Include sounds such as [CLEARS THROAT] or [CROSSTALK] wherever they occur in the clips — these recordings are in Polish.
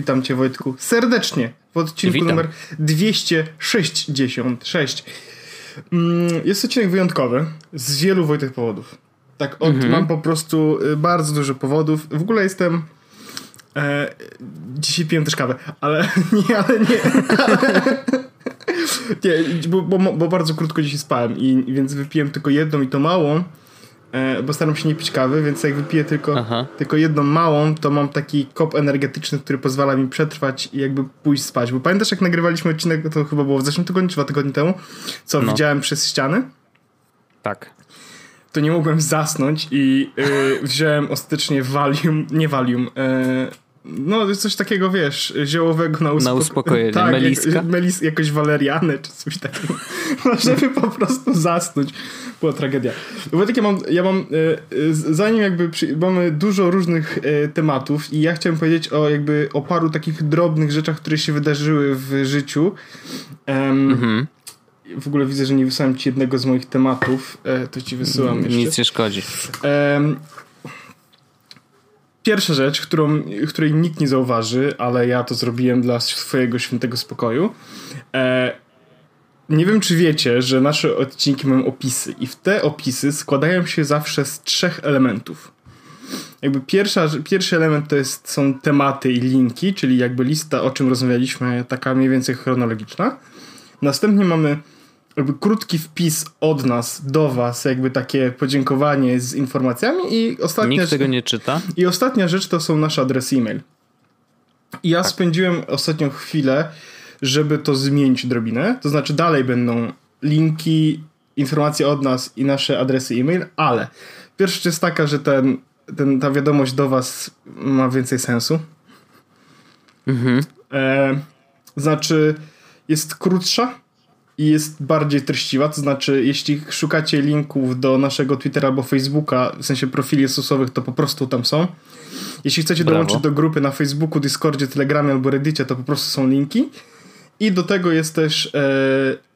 Witam cię Wojtku serdecznie w odcinku Witam. numer 266. Mm, Jest odcinek wyjątkowy z wielu Wojtek powodów. Tak, od, Mhm. mam po prostu y, bardzo dużo powodów. W ogóle jestem... E, dzisiaj piłem też kawę, ale [LAUGHS] nie, ale nie. [LAUGHS] nie, bo, bo, bo bardzo krótko dzisiaj spałem i więc wypiłem tylko jedną i to małą, e, bo staram się nie pić kawy, więc jak wypiję tylko, Aha. tylko jedną małą, to mam taki kop energetyczny, który pozwala mi przetrwać i jakby pójść spać. Bo pamiętasz jak nagrywaliśmy odcinek, to chyba było w zeszłym tygodniu, czy dwa tygodnie temu, co No. widziałem przez ściany? Tak. to nie mogłem zasnąć i y, wziąłem ostatecznie Valium, nie Valium, y, no jest coś takiego, wiesz, ziołowego na, Na uspokojenie. Tak, Meliska? Jak, melis, jakoś walerianę czy coś takiego, [LAUGHS] no, żeby po prostu zasnąć. Była tragedia. Bo tak ja mam, ja mam y, y, zanim jakby przy, mamy dużo różnych y, tematów i ja chciałem powiedzieć o jakby o paru takich drobnych rzeczach, które się wydarzyły w życiu. Em, Mhm. W ogóle widzę, że nie wysłałem ci jednego z moich tematów, e, to ci wysyłam jeszcze. Nic nie szkodzi. Em, Pierwsza rzecz, którą, której nikt nie zauważy, ale ja to zrobiłem dla swojego świętego spokoju. E, nie wiem, czy wiecie, że nasze odcinki mają opisy, i w te opisy składają się zawsze z trzech elementów. Jakby pierwsza, pierwszy element to jest, są tematy i linki, czyli jakby lista, o czym rozmawialiśmy, taka mniej więcej chronologiczna. Następnie mamy jakby krótki wpis od nas do was, jakby takie podziękowanie z informacjami i ostatnia, Nikt rzecz, tego nie czyta. i ostatnia rzecz to są nasze adresy e-mail. I ja Tak. spędziłem ostatnią chwilę, żeby to zmienić odrobinę, to znaczy dalej będą linki, informacje od nas i nasze adresy e-mail, ale pierwsza rzecz jest taka, że ten, ten, ta wiadomość do was ma więcej sensu. Mhm. E, znaczy, jest krótsza i jest bardziej treściwa. To znaczy, jeśli szukacie linków do naszego Twittera albo Facebooka, w sensie profili stosowych, to po prostu tam są. Jeśli chcecie Brawo. dołączyć do grupy na Facebooku, Discordzie, Telegramie albo Reddicie, to po prostu są linki. I do tego jest też e,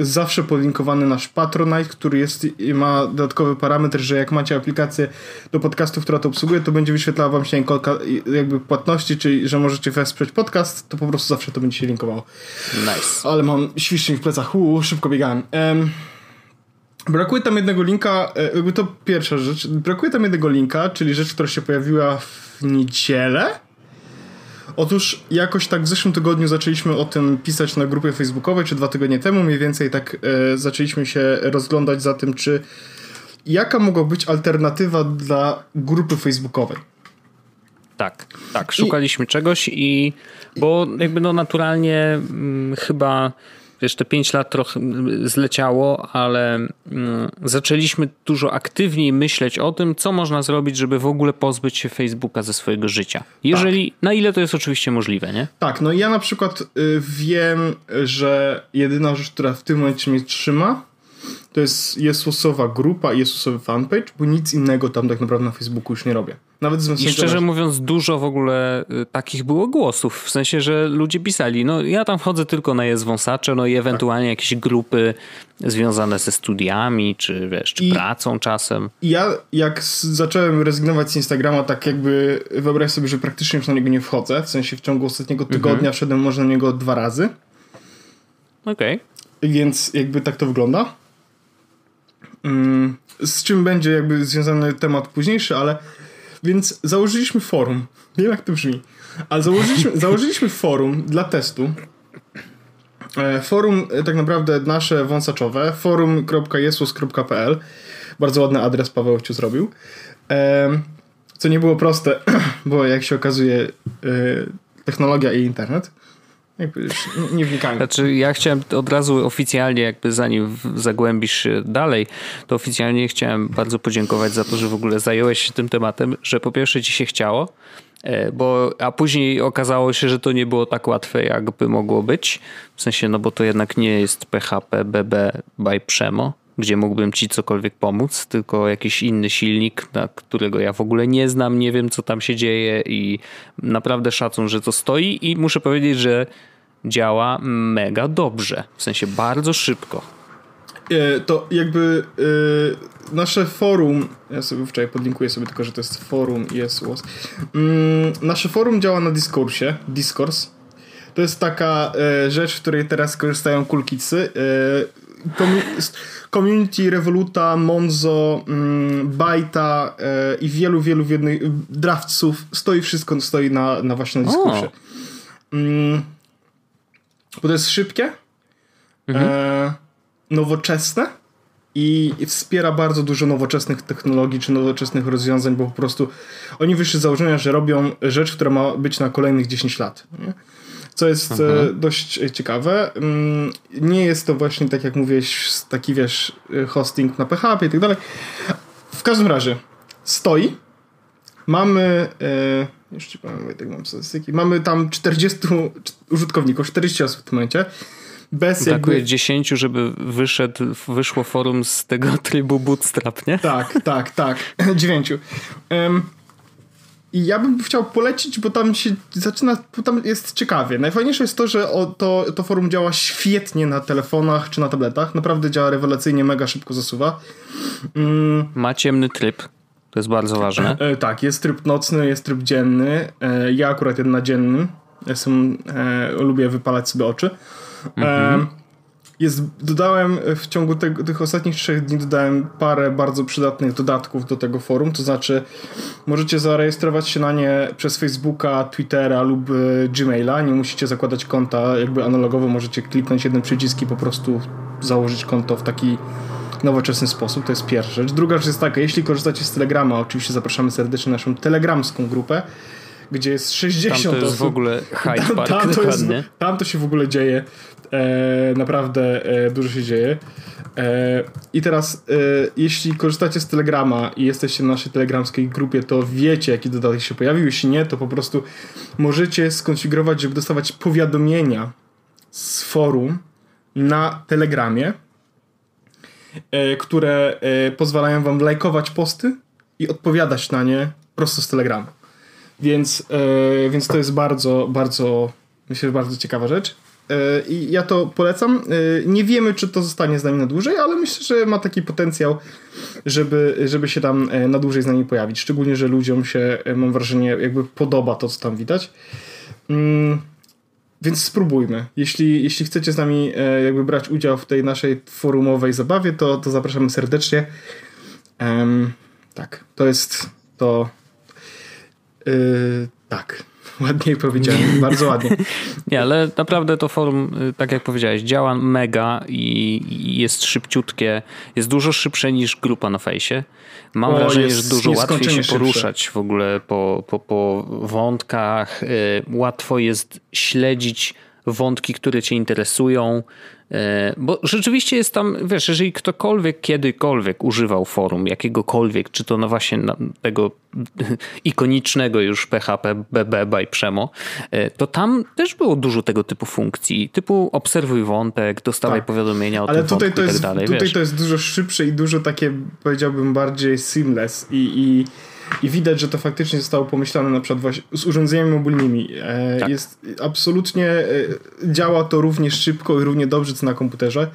zawsze podlinkowany nasz Patronite, który jest, i ma dodatkowy parametr, że jak macie aplikację do podcastu, która to obsługuje, to będzie wyświetlała wam się kolka- jakby płatności, czyli że możecie wesprzeć podcast, to po prostu zawsze to będzie się linkowało. Nice. Ale mam świszczeń w plecach, uu, szybko biegałem. Em, brakuje tam jednego linka, e, jakby to pierwsza rzecz, brakuje tam jednego linka, czyli rzecz, która się pojawiła w niedzielę. Otóż jakoś tak w zeszłym tygodniu zaczęliśmy o tym pisać na grupie facebookowej, czy dwa tygodnie temu mniej więcej tak e, zaczęliśmy się rozglądać za tym, czy jaka mogła być alternatywa dla grupy facebookowej. Tak, tak. Szukaliśmy czegoś i bo jakby no naturalnie mm, chyba wiesz, te 5 lat trochę zleciało, ale mm, zaczęliśmy dużo aktywniej myśleć o tym, co można zrobić, żeby w ogóle pozbyć się Facebooka ze swojego życia. Jeżeli, na ile to jest oczywiście możliwe, nie? Tak, no ja na przykład y, wiem, że jedyna rzecz, która w tym momencie mnie trzyma, to jest Jezusowa grupa i Jezusowy fanpage, bo nic innego tam tak naprawdę na Facebooku już nie robię. Nawet z I szczerze mówiąc, dużo w ogóle y, takich było głosów. W sensie, że ludzie pisali, no ja tam chodzę tylko na jest wąsacze, no i ewentualnie jakieś grupy związane ze studiami, czy wiesz, czy I- pracą czasem. Ja jak zacząłem rezygnować z Instagrama, tak jakby wyobraź sobie, że praktycznie już na niego nie wchodzę, w sensie w ciągu ostatniego tygodnia wszedłem może na niego dwa razy, Okej. więc jakby tak to wygląda. Mm, Z czym będzie jakby związany temat późniejszy, ale więc założyliśmy forum. Nie wiem jak to brzmi, ale założyliśmy, [LAUGHS] założyliśmy forum dla testu. E, Forum e, tak naprawdę nasze wąsaczowe forum.jesus.pl Bardzo ładny adres Paweł Ciu zrobił. Em, Co nie było proste, [CLEARS THROAT] bo jak się okazuje e, technologia i internet. Nie- wnikajmy. Znaczy, ja chciałem od razu oficjalnie, jakby zanim zagłębisz się dalej, to oficjalnie chciałem bardzo podziękować za to, że w ogóle zająłeś się tym tematem, że po pierwsze ci się chciało, e, bo, a później okazało się, że to nie było tak łatwe, jakby mogło być. W sensie, no bo to jednak nie jest PHP BB by Przemo, gdzie mógłbym ci cokolwiek pomóc, tylko jakiś inny silnik, na którego ja w ogóle nie znam, nie wiem co tam się dzieje i naprawdę szacun, że to stoi i muszę powiedzieć, że działa mega dobrze, w sensie bardzo szybko. E, to jakby e, nasze forum, ja sobie wczoraj podlinkuję sobie tylko, że to jest forum i jest łos. Mm, nasze forum działa na Discoursie, Discourse. To jest taka e, rzecz, w której teraz korzystają kulkicy. Community Revoluta, Monzo, mm, Baita i wielu, wielu jednych drawców stoi wszystko stoi na, na właśnie na Discoursie. Mm, bo to jest szybkie. Mhm. E, nowoczesne i wspiera bardzo dużo nowoczesnych technologii czy nowoczesnych rozwiązań, bo po prostu oni wyszli z założenia, że robią rzecz, która ma być na kolejnych 10 lat. Nie? Co jest mhm. dość ciekawe. Mm, nie jest to właśnie, tak jak mówiłeś, taki wiesz, hosting na PHP i tak dalej. W każdym razie stoi. Mamy. E, już ci powiem, tak mam statystyki. Mamy tam 40 [LAUGHS] użytkowników, 40 osób w tym momencie bez Brakuje jakby... 10, żeby wyszedł, wyszło forum z tego trybu bootstrap, nie? Tak, tak, tak. [LAUGHS] 9. Um, I ja bym chciał polecić, bo tam się zaczyna, bo tam jest ciekawie. Najfajniejsze jest to, że o, to, to forum działa świetnie na telefonach czy na tabletach. Naprawdę działa rewelacyjnie, mega szybko zasuwa. Um, Ma ciemny tryb. To jest bardzo ważne. E, tak, jest tryb nocny, jest tryb dzienny. E, ja akurat jeden na dziennym. Jestem, e, lubię wypalać sobie oczy. Mhm. Jest, dodałem w ciągu tego, tych ostatnich trzech dni dodałem parę bardzo przydatnych dodatków do tego forum, to znaczy możecie zarejestrować się na nie przez Facebooka, Twittera lub e, Gmaila, nie musicie zakładać konta jakby analogowo, możecie kliknąć jeden przycisk i po prostu założyć konto w taki nowoczesny sposób, to jest pierwsza rzecz. Druga rzecz jest taka, jeśli korzystacie z Telegrama, oczywiście zapraszamy serdecznie na naszą telegramską grupę, gdzie jest 60 [LAUGHS] tam to jest osób. w ogóle Hyde Park, tam, tam, to, jest, tam to się w ogóle dzieje. E, naprawdę e, dużo się dzieje. E, I teraz, e, jeśli korzystacie z Telegrama i jesteście na naszej telegramskiej grupie, to wiecie, jaki dodatek się pojawił. Jeśli nie, to po prostu możecie skonfigurować, żeby dostawać powiadomienia z forum na Telegramie, e, które e, pozwalają wam lajkować posty i odpowiadać na nie prosto z Telegramu. Więc, e, więc to jest bardzo, bardzo, myślę, bardzo ciekawa rzecz. E, I ja to polecam. E, nie wiemy, czy to zostanie z nami na dłużej, ale myślę, że ma taki potencjał, żeby, żeby się tam na dłużej z nami pojawić. Szczególnie, że ludziom się, mam wrażenie, jakby podoba to, co tam widać. Mm, więc spróbujmy. Jeśli, jeśli chcecie z nami jakby brać udział w tej naszej forumowej zabawie, to, to zapraszamy serdecznie. Um, tak, to jest to Yy, tak. [LAUGHS] Ładniej powiedziałem, [LAUGHS] bardzo ładnie. Nie, ale naprawdę to forum, y, tak jak powiedziałeś, działa mega i, i jest szybciutkie. Jest dużo szybsze niż grupa na fejsie. Mam o, wrażenie, jest, że dużo łatwiej się poruszać szybsze. w ogóle po, po, po wątkach. Y, łatwo jest śledzić wątki, które cię interesują. E, bo rzeczywiście jest tam, wiesz, jeżeli ktokolwiek kiedykolwiek używał forum, jakiegokolwiek, czy to no właśnie tego ikonicznego już PHP BB by Przemo, e, to tam też było dużo tego typu funkcji, typu obserwuj wątek, dostawaj tak. powiadomienia o Ale tym tutaj to jest, i tak dalej. Tutaj wiesz. to jest dużo szybsze i dużo takie, powiedziałbym, bardziej seamless i, i i widać, że to faktycznie zostało pomyślane na przykład z urządzeniami mobilnymi. E, tak. Jest absolutnie e, działa to równie szybko i równie dobrze co na komputerze.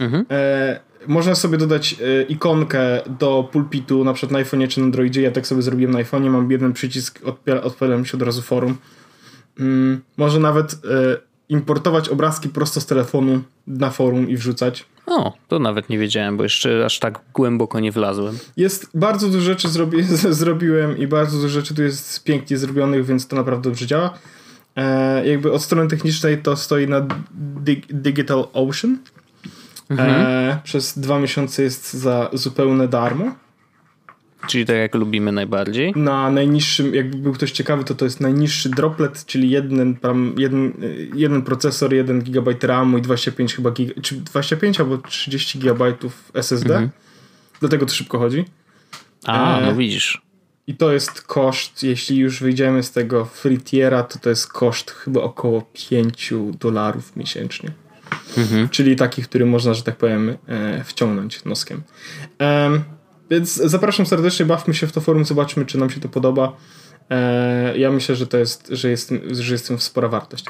Mhm. E, można sobie dodać e, ikonkę do pulpitu, na przykład na iPhone czy na Androidzie. Ja tak sobie zrobiłem na iPhone'ie, mam jeden przycisk, odpalam się od razu forum. Mm, może nawet e, importować obrazki prosto z telefonu na forum i wrzucać. O, to nawet nie wiedziałem, bo jeszcze aż tak głęboko nie wlazłem. Jest bardzo dużo rzeczy zrobi [LAUGHS] zrobiłem i bardzo dużo rzeczy tu jest pięknie zrobionych, więc to naprawdę dobrze działa. E, jakby od strony technicznej to stoi na Dig Digital Ocean. Mhm. E, przez dwa miesiące jest za zupełne darmo. Czyli tak jak lubimy najbardziej? Na najniższym, jakby był ktoś ciekawy, to to jest najniższy droplet, czyli jeden, jeden, jeden procesor, 1 GB RAMu i 25 chyba giga, czy 25 albo 30 GB SSD. Mhm. Dlatego to szybko chodzi. A, e, no widzisz. I to jest koszt, jeśli już wyjdziemy z tego free tiera, to to jest koszt chyba około 5 dolarów miesięcznie. Mhm. Czyli taki, który można, że tak powiem, e, wciągnąć noskiem. Więc zapraszam serdecznie, bawmy się w to forum, zobaczmy, czy nam się to podoba. ja myślę, że to jest, że jest, że jest tym spora wartość.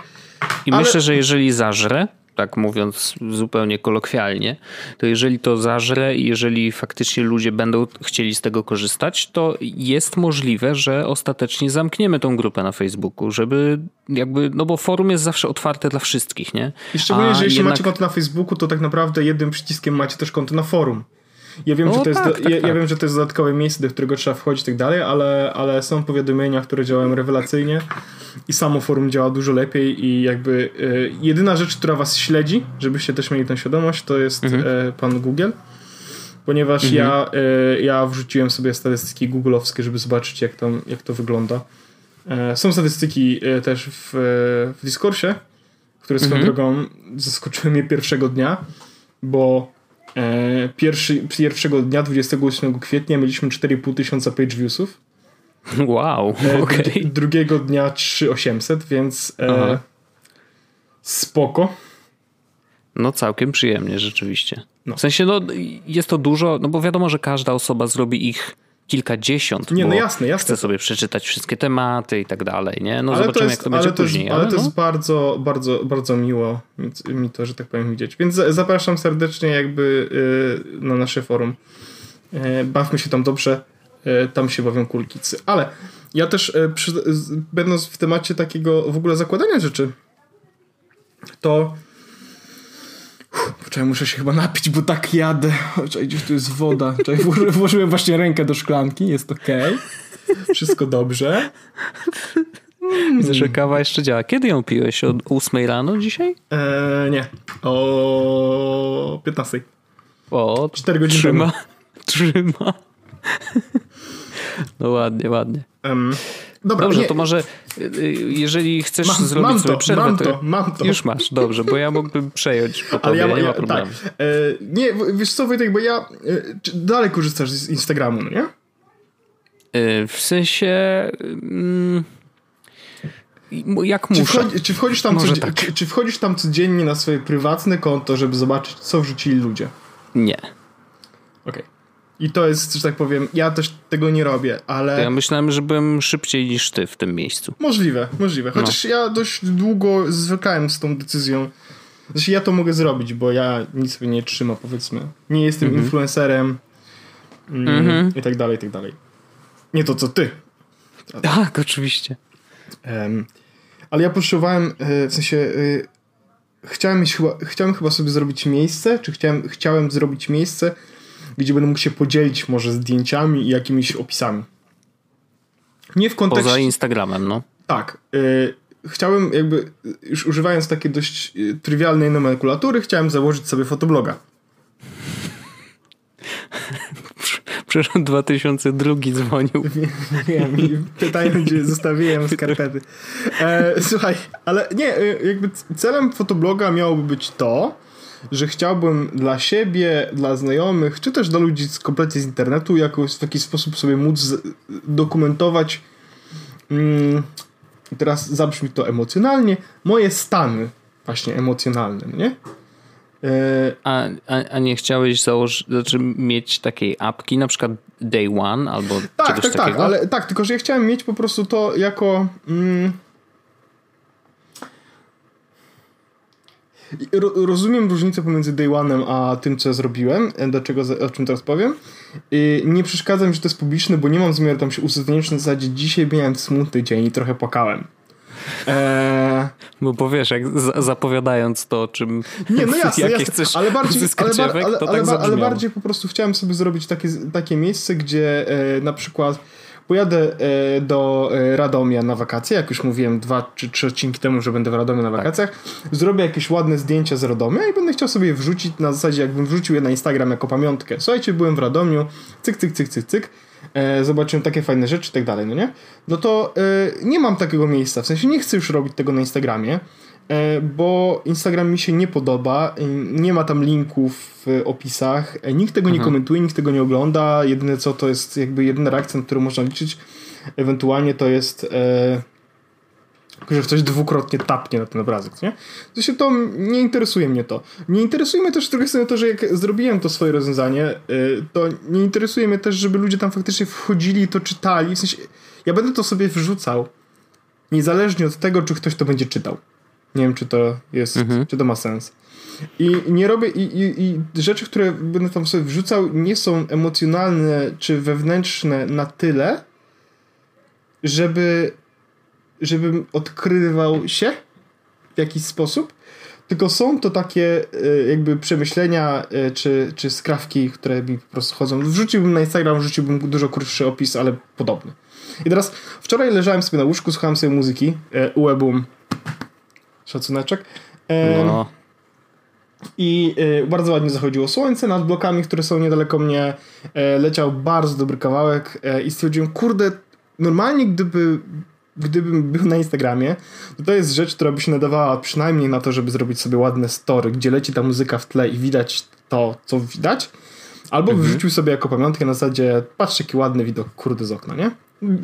I Ale... myślę, że jeżeli zażre, tak mówiąc zupełnie kolokwialnie, to jeżeli to zażre i jeżeli faktycznie ludzie będą chcieli z tego korzystać, to jest możliwe, że ostatecznie zamkniemy tą grupę na Facebooku, żeby jakby, no bo forum jest zawsze otwarte dla wszystkich, nie? I szczególnie, że jeśli jednak... macie konto na Facebooku, to tak naprawdę jednym przyciskiem macie też konto na forum. Ja wiem, no, że to tak, jest, tak, ja, tak. ja, wiem, że to jest dodatkowe miejsce, do którego trzeba wchodzić i tak dalej, ale, ale są powiadomienia, które działają rewelacyjnie i samo forum działa dużo lepiej i jakby y, jedyna rzecz, która was śledzi, żebyście też mieli tę świadomość, to jest mhm. y, pan Google. Ponieważ mhm. ja, y, ja wrzuciłem sobie statystyki googlowskie, żeby zobaczyć, jak, tam, jak to wygląda. są statystyki też w, w Discordsie, które swoją mhm. drogą zaskoczyły mnie pierwszego dnia, bo E, pierwszy, pierwszego dnia, 28 kwietnia, mieliśmy 4,5 tysiąca page viewsów. Wow, e. Okay. Drugiego dnia 3800, więc e, spoko. No całkiem przyjemnie, rzeczywiście. No. W sensie, no jest to dużo, no bo wiadomo, że każda osoba zrobi ich kilkadziesiąt. Nie, no jasne, jasne. Chcę sobie przeczytać wszystkie tematy i tak dalej, nie? No ale zobaczymy, jest, jak to będzie ale to później. Jest, ale, ale to no. jest bardzo, bardzo, bardzo miło mi to, że tak powiem, widzieć. Więc zapraszam serdecznie jakby yy, na nasze forum. Yy, bawmy się tam dobrze. Yy, tam się bawią kulkicy. Ale ja też, przy, będąc w temacie takiego w ogóle zakładania rzeczy, to Poczekaj, muszę się chyba napić, bo tak jadę. Czekaj, gdzieś tu jest woda. Czekaj, włożyłem właśnie rękę do szklanki, jest ok. Wszystko dobrze. [LAUGHS] Widzę, że kawa jeszcze działa. Kiedy ją piłeś? O 8 rano dzisiaj? Eee, nie. O 15. O, 4 godziny trzyma. [LAUGHS] Trzyma. No ładnie, ładnie. Um, Dobra, Dobrze, nie. to może y, y, jeżeli chcesz mam, zrobić mam sobie to, przerwę, mam to, mam to. Już masz, dobrze, bo ja mógłbym przejąć po Ale ja, nie ma problemu. Tak. E, nie, wiesz co Wojtek, bo ja e, dalej korzystasz z Instagramu, no nie? E, w sensie... Mm, jak muszę. Czy, wchodzi, czy, wchodzisz tam tak. czy, czy wchodzisz tam codziennie na swoje prywatne konto, żeby zobaczyć, co wrzucili ludzie? Nie. Okej. Okay. I to jest, że tak powiem, ja też tego nie robię, ale. To ja myślałem, że byłem szybciej niż ty w tym miejscu. Możliwe, możliwe. No. Chociaż no. ja dość długo zwykałem z tą decyzją. Znaczy, ja to mogę zrobić, bo ja nic sobie nie trzyma, powiedzmy. Nie jestem -hmm. influencerem mm, -hmm. i tak dalej, i tak dalej. Nie to, co ty. Tak, oczywiście. Um, ale ja potrzebowałem, e, w sensie, y, chciałem, chyba, chciałem chyba sobie zrobić miejsce, czy chciałem, chciałem zrobić miejsce, gdzie będę mógł się podzielić może zdjęciami i jakimiś opisami. Nie w kontekście... Poza Instagramem, no. Tak. Y, chciałem jakby, już używając takiej dość y, trywialnej nomenklatury, chciałem założyć sobie fotobloga. [LAUGHS] Przecież 2002 dzwonił. [LAUGHS] Wiem, wiem pytają, gdzie zostawiłem skarpety. E, słuchaj, ale nie, y, jakby celem fotobloga miałoby być to, że chciałbym dla siebie, dla znajomych, czy też dla ludzi z, kompletnie z internetu jakoś w jakiś sposób sobie móc dokumentować mm, teraz zabrzmi to emocjonalnie, moje stany właśnie emocjonalne, nie? E, a, a, a, nie chciałeś założyć, znaczy mieć takiej apki, na przykład Day One albo tak, czegoś tak, tak takiego? Tak, ale tak, tylko że ja chciałem mieć po prostu to jako mm, rozumiem różnicę pomiędzy Day One'em a tym, co zrobiłem, do czego, o czym teraz powiem. Nie przeszkadza mi, że to jest publiczne, bo nie mam zamiaru tam się uzasadniać na zasadzie dzisiaj miałem smutny dzień i trochę płakałem. Eee... Bo powiesz, jak zapowiadając to, czym nie, no [LAUGHS] jasne, jakie jasne. chcesz ale bardziej, ale, efekt, ale, ale, tak ale, bardziej po prostu chciałem sobie zrobić takie, takie miejsce, gdzie e, na przykład Pojadę e, do e, Radomia na wakacje, jak już mówiłem dwa czy trzy odcinki temu, że będę w Radomiu na tak. wakacjach. Tak. Zrobię jakieś ładne zdjęcia z Radomia i będę chciał sobie wrzucić na zasadzie, jakbym wrzucił je na Instagram jako pamiątkę. Słuchajcie, byłem w Radomiu, cyk, cyk, cyk, cyk, cyk. E, zobaczyłem takie fajne rzeczy i tak dalej, no nie? No to nie mam takiego miejsca, w sensie nie chcę już robić tego na Instagramie, bo Instagram mi się nie podoba, nie ma tam linków w opisach. E, nikt tego nie mhm. komentuje, nikt tego nie ogląda. Jedyne co to jest jakby jedyna reakcja, na którą można liczyć, ewentualnie to jest e, że ktoś dwukrotnie tapnie na ten obrazek, nie? To się to nie interesuje mnie to. Nie interesuje mnie też z drugiej strony to, że jak zrobiłem to swoje rozwiązanie, e, to nie interesuje mnie też, żeby ludzie tam faktycznie wchodzili i to czytali. W sensie, ja będę to sobie wrzucał, niezależnie od tego, czy ktoś to będzie czytał. Nie wiem, czy to jest, mhm. czy to ma sens. I nie robię, i, i, i rzeczy, które będę tam sobie wrzucał, nie są emocjonalne czy wewnętrzne na tyle, żeby, żebym odkrywał się w jakiś sposób, tylko są to takie e, jakby przemyślenia e, czy, czy skrawki, które mi po prostu chodzą. Wrzuciłbym na Instagram, wrzuciłbym dużo krótszy opis, ale podobny. I teraz wczoraj leżałem sobie na łóżku, słuchałem sobie muzyki, e, szacuneczek. no. I bardzo ładnie zachodziło słońce nad blokami, które są niedaleko mnie. leciał bardzo dobry kawałek i stwierdziłem, kurde, normalnie gdyby gdybym był na Instagramie, to to jest rzecz, która by się nadawała przynajmniej na to, żeby zrobić sobie ładne story, gdzie leci ta muzyka w tle i widać to, co widać. Albo mhm. wrzucił sobie jako pamiątkę na zasadzie, patrz jaki ładny widok, kurde z okna, nie?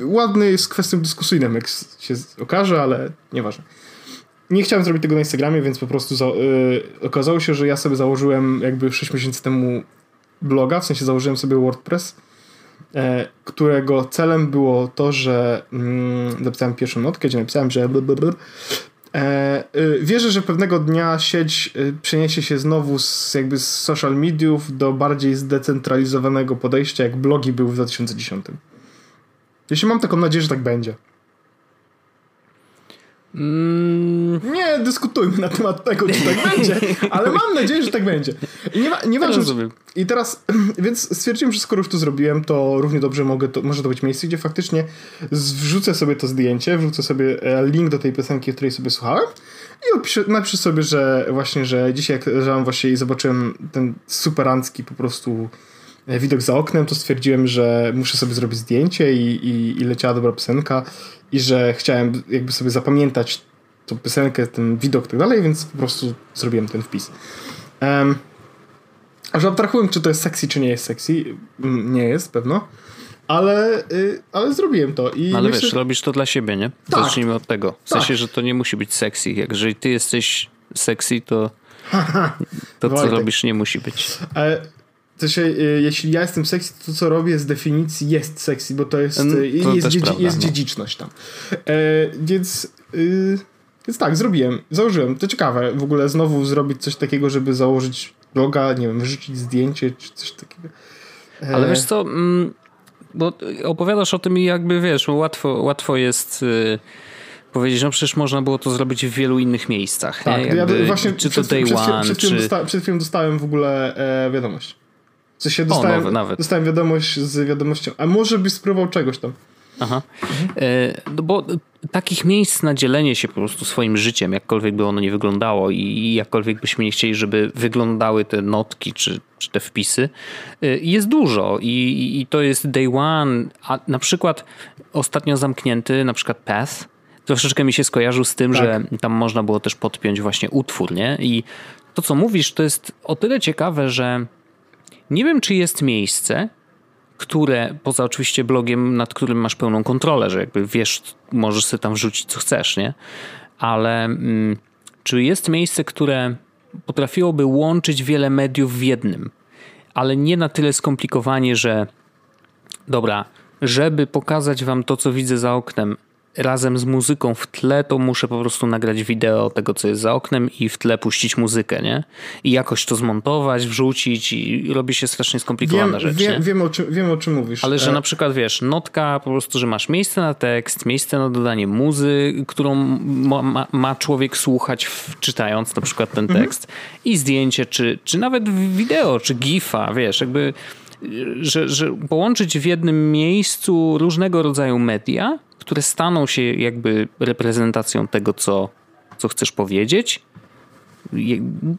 Ładny jest kwestią dyskusyjną, jak się okaże, ale nieważne. Nie chciałem zrobić tego na Instagramie, więc po prostu za, yy, okazało się, że ja sobie założyłem jakby 6 miesięcy temu bloga, w sensie założyłem sobie WordPress E, którego celem było to, że mm, napisałem pierwszą notkę, gdzie napisałem, że. E, y, wierzę, że pewnego dnia sieć y, przeniesie się znowu z, jakby z social mediów do bardziej zdecentralizowanego podejścia, jak blogi były w 2010. Jeśli mam taką nadzieję, że tak będzie. Mm. Nie dyskutujmy na temat tego, czy tak będzie, ale mam nadzieję, że tak będzie. I nie, ma, nie ważne, I teraz, [CLEARS THROAT] więc stwierdziłem, że skoro już to zrobiłem, to równie dobrze mogę to, może to być miejsce, gdzie faktycznie wrzucę sobie to zdjęcie, wrzucę sobie e, link do tej piosenki, której sobie słuchałem i opiszę, napiszę sobie, że właśnie, że dzisiaj jak leżałem właśnie i zobaczyłem ten superancki po prostu widok za oknem, to stwierdziłem, że muszę sobie zrobić zdjęcie i, i, i leciała dobra piosenka i że chciałem jakby sobie zapamiętać tą piosenkę, ten widok i tak dalej, więc po prostu zrobiłem ten wpis. Um, a że abstrahuję, czy to jest sexy, czy nie jest sexy, nie jest, pewno, ale, y, ale zrobiłem to. I ale myślę, wiesz, robisz to dla siebie, nie? Tak. Zacznijmy od tego. W sensie, tak. że to nie musi być sexy. Jak jeżeli ty jesteś sexy, to [LAUGHS] to, co robisz, nie musi być. E, się, y, jeśli ja jestem sexy, to co robię z definicji jest sexy, bo to jest, y, to jest, dziedzi prawda, jest no. dziedziczność tam. E, więc, y, więc tak, zrobiłem, założyłem. To ciekawe w ogóle znowu zrobić coś takiego, żeby założyć bloga, nie wiem, wrzucić zdjęcie czy coś takiego. E... Ale wiesz co, mm, bo opowiadasz o tym i jakby wiesz, łatwo, łatwo jest... Y powiedzieć, no przecież można było to zrobić w wielu innych miejscach. Tak, Jakby, ja właśnie czy to day przed, one, przed, czy... przed chwilą dostałem w ogóle e, wiadomość. W sensie dostałem, o, nawet. dostałem wiadomość z wiadomością, a może byś spróbował czegoś tam. Aha. E, no bo takich miejsc na dzielenie się po prostu swoim życiem, jakkolwiek by ono nie wyglądało i jakkolwiek byśmy nie chcieli, żeby wyglądały te notki czy, czy te wpisy, e, jest dużo I, i to jest day one, a na przykład ostatnio zamknięty na przykład Path, troszeczkę mi się skojarzył z tym, tak. że tam można było też podpiąć właśnie utwór, nie? I to, co mówisz, to jest o tyle ciekawe, że nie wiem, czy jest miejsce, które, poza oczywiście blogiem, nad którym masz pełną kontrolę, że jakby wiesz, możesz sobie tam wrzucić co chcesz, nie? Ale mm, czy jest miejsce, które potrafiłoby łączyć wiele mediów w jednym, ale nie na tyle skomplikowanie, że dobra, żeby pokazać wam to, co widzę za oknem, razem z muzyką w tle, to muszę po prostu nagrać wideo tego, co jest za oknem i w tle puścić muzykę, nie? I jakoś to zmontować, wrzucić i robi się strasznie skomplikowana wiem, rzecz. Wiem, wiem, o czym, wiem o czym mówisz. Ale że e- na przykład wiesz, notka po prostu, że masz miejsce na tekst, miejsce na dodanie muzy, którą ma, ma człowiek słuchać w, czytając na przykład ten mhm. tekst mhm. i zdjęcie, czy, czy nawet wideo, czy gifa, wiesz, jakby że, że połączyć w jednym miejscu różnego rodzaju media, które staną się jakby reprezentacją tego, co, co chcesz powiedzieć.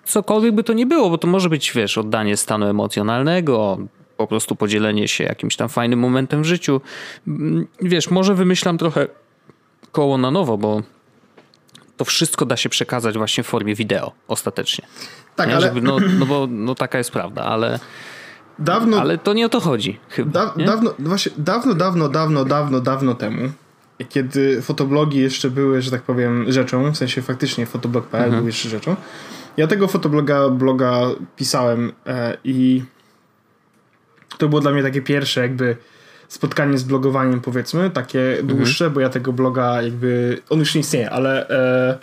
Cokolwiek by to nie było, bo to może być, wiesz, oddanie stanu emocjonalnego, po prostu podzielenie się jakimś tam fajnym momentem w życiu. Wiesz, może wymyślam trochę koło na nowo, bo to wszystko da się przekazać właśnie w formie wideo ostatecznie. Tak, nie? ale... Żeby, no, no bo no, taka jest prawda, ale Dawno, ale to nie o to chodzi. Chyba, da, dawno, właśnie, dawno, dawno, dawno, dawno, dawno temu, kiedy fotoblogi jeszcze były, że tak powiem, rzeczą, w sensie faktycznie fotoblog.pl mhm. był jeszcze rzeczą, ja tego fotobloga bloga pisałem e, i to było dla mnie takie pierwsze jakby spotkanie z blogowaniem powiedzmy, takie mhm. dłuższe, bo ja tego bloga jakby, on już nie istnieje, ale e,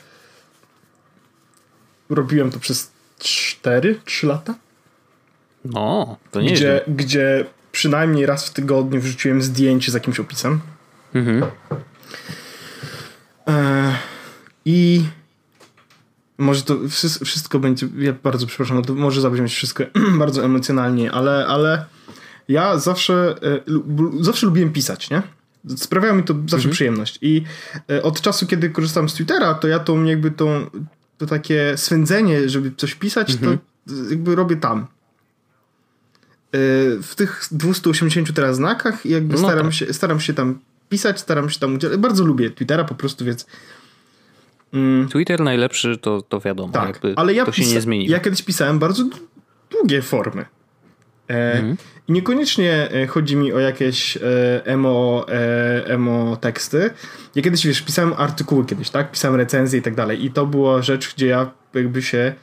robiłem to przez 4, 3 lata. No, to nie gdzie, gdzie przynajmniej raz w tygodniu wrzuciłem zdjęcie z jakimś opisem. Mhm. E, I może to wszystko będzie, ja bardzo przepraszam, to może zabrzmieć wszystko [CLEARS THROAT] bardzo emocjonalnie, ale, ale ja zawsze, e, zawsze lubiłem pisać, nie? Sprawiało mi to zawsze mhm. przyjemność. I e, od czasu, kiedy korzystam z Twittera, to ja tą jakby tą, to takie swędzenie, żeby coś pisać, mhm. to jakby robię tam. E, w tych 280 teraz znakach jakby no staram, tak. się, staram się tam pisać, staram się tam udzielać. Bardzo lubię Twittera po prostu, więc Mm. Twitter najlepszy, to, to wiadomo. Tak, jakby ale ja to się nie zmieni. Ja kiedyś pisałem bardzo długie formy. E, mhm. I niekoniecznie e, chodzi mi o jakieś e, emo, e, emo teksty. Ja kiedyś, wiesz, pisałem artykuły kiedyś, tak? Pisałem recenzje i tak dalej. I to była rzecz, gdzie ja jakby się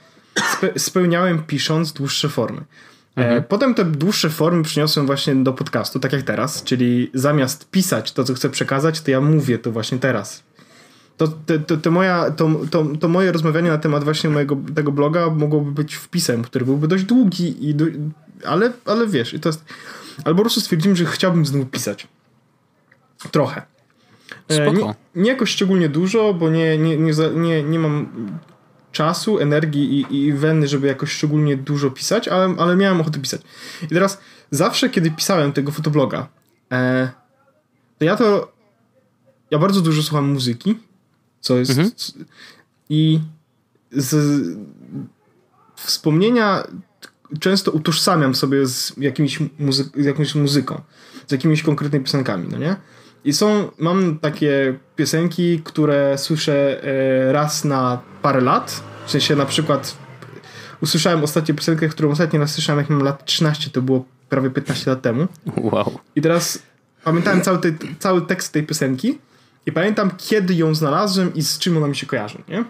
spe spełniałem pisząc dłuższe formy. E, mhm. Potem te dłuższe formy przyniosłem właśnie do podcastu, tak jak teraz, czyli zamiast pisać to, co chcę przekazać, to ja mówię to właśnie teraz to, to, to, moja, to, to, to moje rozmawianie na temat właśnie mojego tego bloga mogłoby być wpisem, który byłby dość długi, i, ale, ale wiesz, i to jest, albo po prostu stwierdziłem, że chciałbym znowu pisać. Trochę. E, nie, nie jakoś szczególnie dużo, bo nie, nie, nie, nie, nie mam czasu, energii i, i weny, żeby jakoś szczególnie dużo pisać, ale, ale miałem ochotę pisać. I teraz zawsze, kiedy pisałem tego fotobloga, e, to ja to ja bardzo dużo słucham muzyki co jest. Mhm. I z wspomnienia często utożsamiam sobie z jakimiś muzy jakąś muzyką, z jakimiś konkretnymi piosenkami, no nie? I są, mam takie piosenki, które słyszę e, raz na parę lat. W sensie na przykład usłyszałem ostatnią piosenkę, którą ostatnio raz słyszałem, jak mam lat 13, to było prawie 15 lat temu. Wow. I teraz pamiętałem cały, te, cały tekst tej piosenki i pamiętam, kiedy ją znalazłem i z czym ona mi się kojarzy, nie?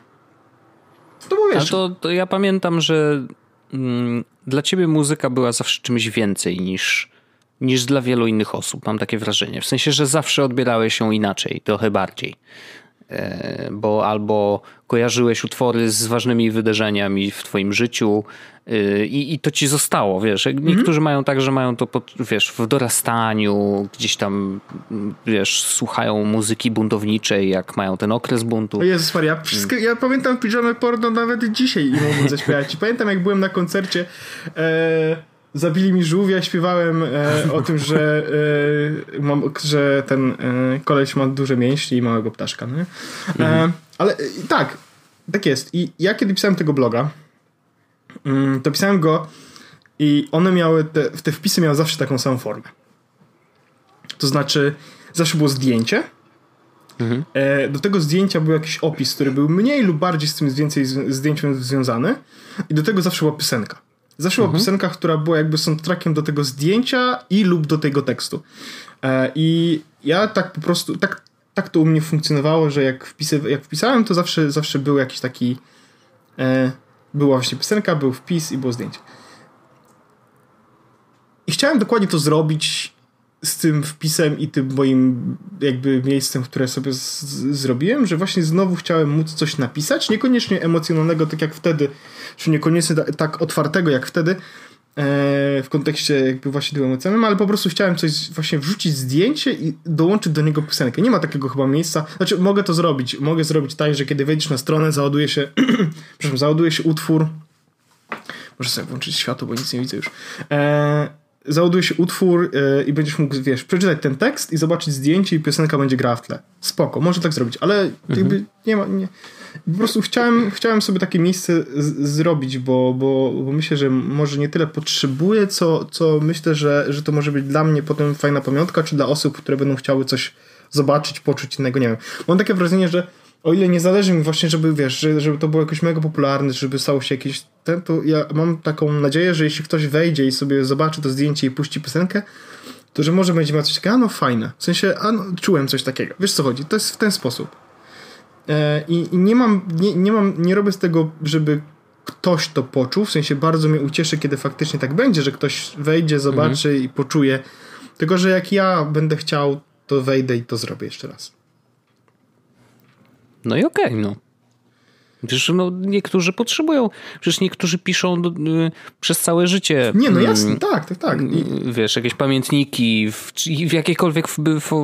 To było wiesz. To, to ja pamiętam, że mm, dla ciebie muzyka była zawsze czymś więcej niż, niż dla wielu innych osób. Mam takie wrażenie. W sensie, że zawsze odbierałeś ją inaczej, trochę bardziej. E, bo albo kojarzyłeś utwory z ważnymi wydarzeniami w twoim życiu e, i, i to ci zostało, wiesz. Niektórzy mhm. mają tak, że mają to, pod, wiesz, w dorastaniu, gdzieś tam, wiesz, słuchają muzyki buntowniczej, jak mają ten okres buntu. O Jezus Maria, wszystko, ja pamiętam piżamę porno nawet dzisiaj i mogłem zaśpiewać. Pamiętam, jak byłem na koncercie e Zabili mi żółwia, śpiewałem e, o tym, że, e, mam, że ten e, koleś ma duże mięśnie i małego ptaszka. Nie? E, mhm. ale e, tak, tak jest. I ja kiedy pisałem tego bloga, mm, to pisałem go i one miały, te, te wpisy miały zawsze taką samą formę. To znaczy, zawsze było zdjęcie, Mhm. E, do tego zdjęcia był jakiś opis, który był mniej lub bardziej z tym więcej zdjęciem związany i do tego zawsze była piosenka. Zawsze była mhm. piosenka, która była jakby soundtrackiem do tego zdjęcia i lub do tego tekstu. E, I ja tak po prostu, tak, tak to u mnie funkcjonowało, że jak, wpisy, jak wpisałem, to zawsze, zawsze był jakiś taki. E, była właśnie piosenka, był wpis i było zdjęcie. I chciałem dokładnie to zrobić z tym wpisem i tym moim jakby miejscem, które sobie zrobiłem, że właśnie znowu chciałem móc coś napisać, niekoniecznie emocjonalnego, tak jak wtedy, czy niekoniecznie tak, tak otwartego jak wtedy, e, w kontekście jakby właśnie tym emocjonalnym, ale po prostu chciałem coś właśnie wrzucić zdjęcie i dołączyć do niego piosenkę. Nie ma takiego chyba miejsca, znaczy mogę to zrobić, mogę zrobić tak, że kiedy wejdziesz na stronę, załaduje się, [CLEARS THROAT] przepraszam, załaduje się utwór, może sobie włączyć światło, bo nic nie widzę już, e, załaduje się utwór yy, i będziesz mógł, wiesz, przeczytać ten tekst i zobaczyć zdjęcie i piosenka będzie grała w tle. Spoko, może tak zrobić, ale mhm. jakby nie ma, nie. Po prostu chciałem, chciałem sobie takie miejsce z, zrobić, bo, bo, bo myślę, że może nie tyle potrzebuję, co, co myślę, że, że to może być dla mnie potem fajna pamiątka, czy dla osób, które będą chciały coś zobaczyć, poczuć innego, nie wiem. Mam takie wrażenie, że o ile nie zależy mi właśnie, żeby wiesz, żeby, to było jakoś mega popularne, żeby stało się jakieś ten, to ja mam taką nadzieję, że jeśli ktoś wejdzie i sobie zobaczy to zdjęcie i puści piosenkę, to że może będzie miał coś takiego, a no fajne. W sensie, a no, czułem coś takiego. Wiesz co chodzi? To jest w ten sposób. E, i, I nie mam, nie, nie mam, nie robię z tego, żeby ktoś to poczuł, w sensie bardzo mnie ucieszy, kiedy faktycznie tak będzie, że ktoś wejdzie, zobaczy mhm. i poczuje. Tylko, że jak ja będę chciał, to wejdę i to zrobię jeszcze raz. No i okej, okay, no. Przecież no, niektórzy potrzebują, przecież niektórzy piszą y, przez całe życie. Nie, no jasne, mm, tak, tak, tak. I... Wiesz, jakieś pamiętniki, w, w jakiejkolwiek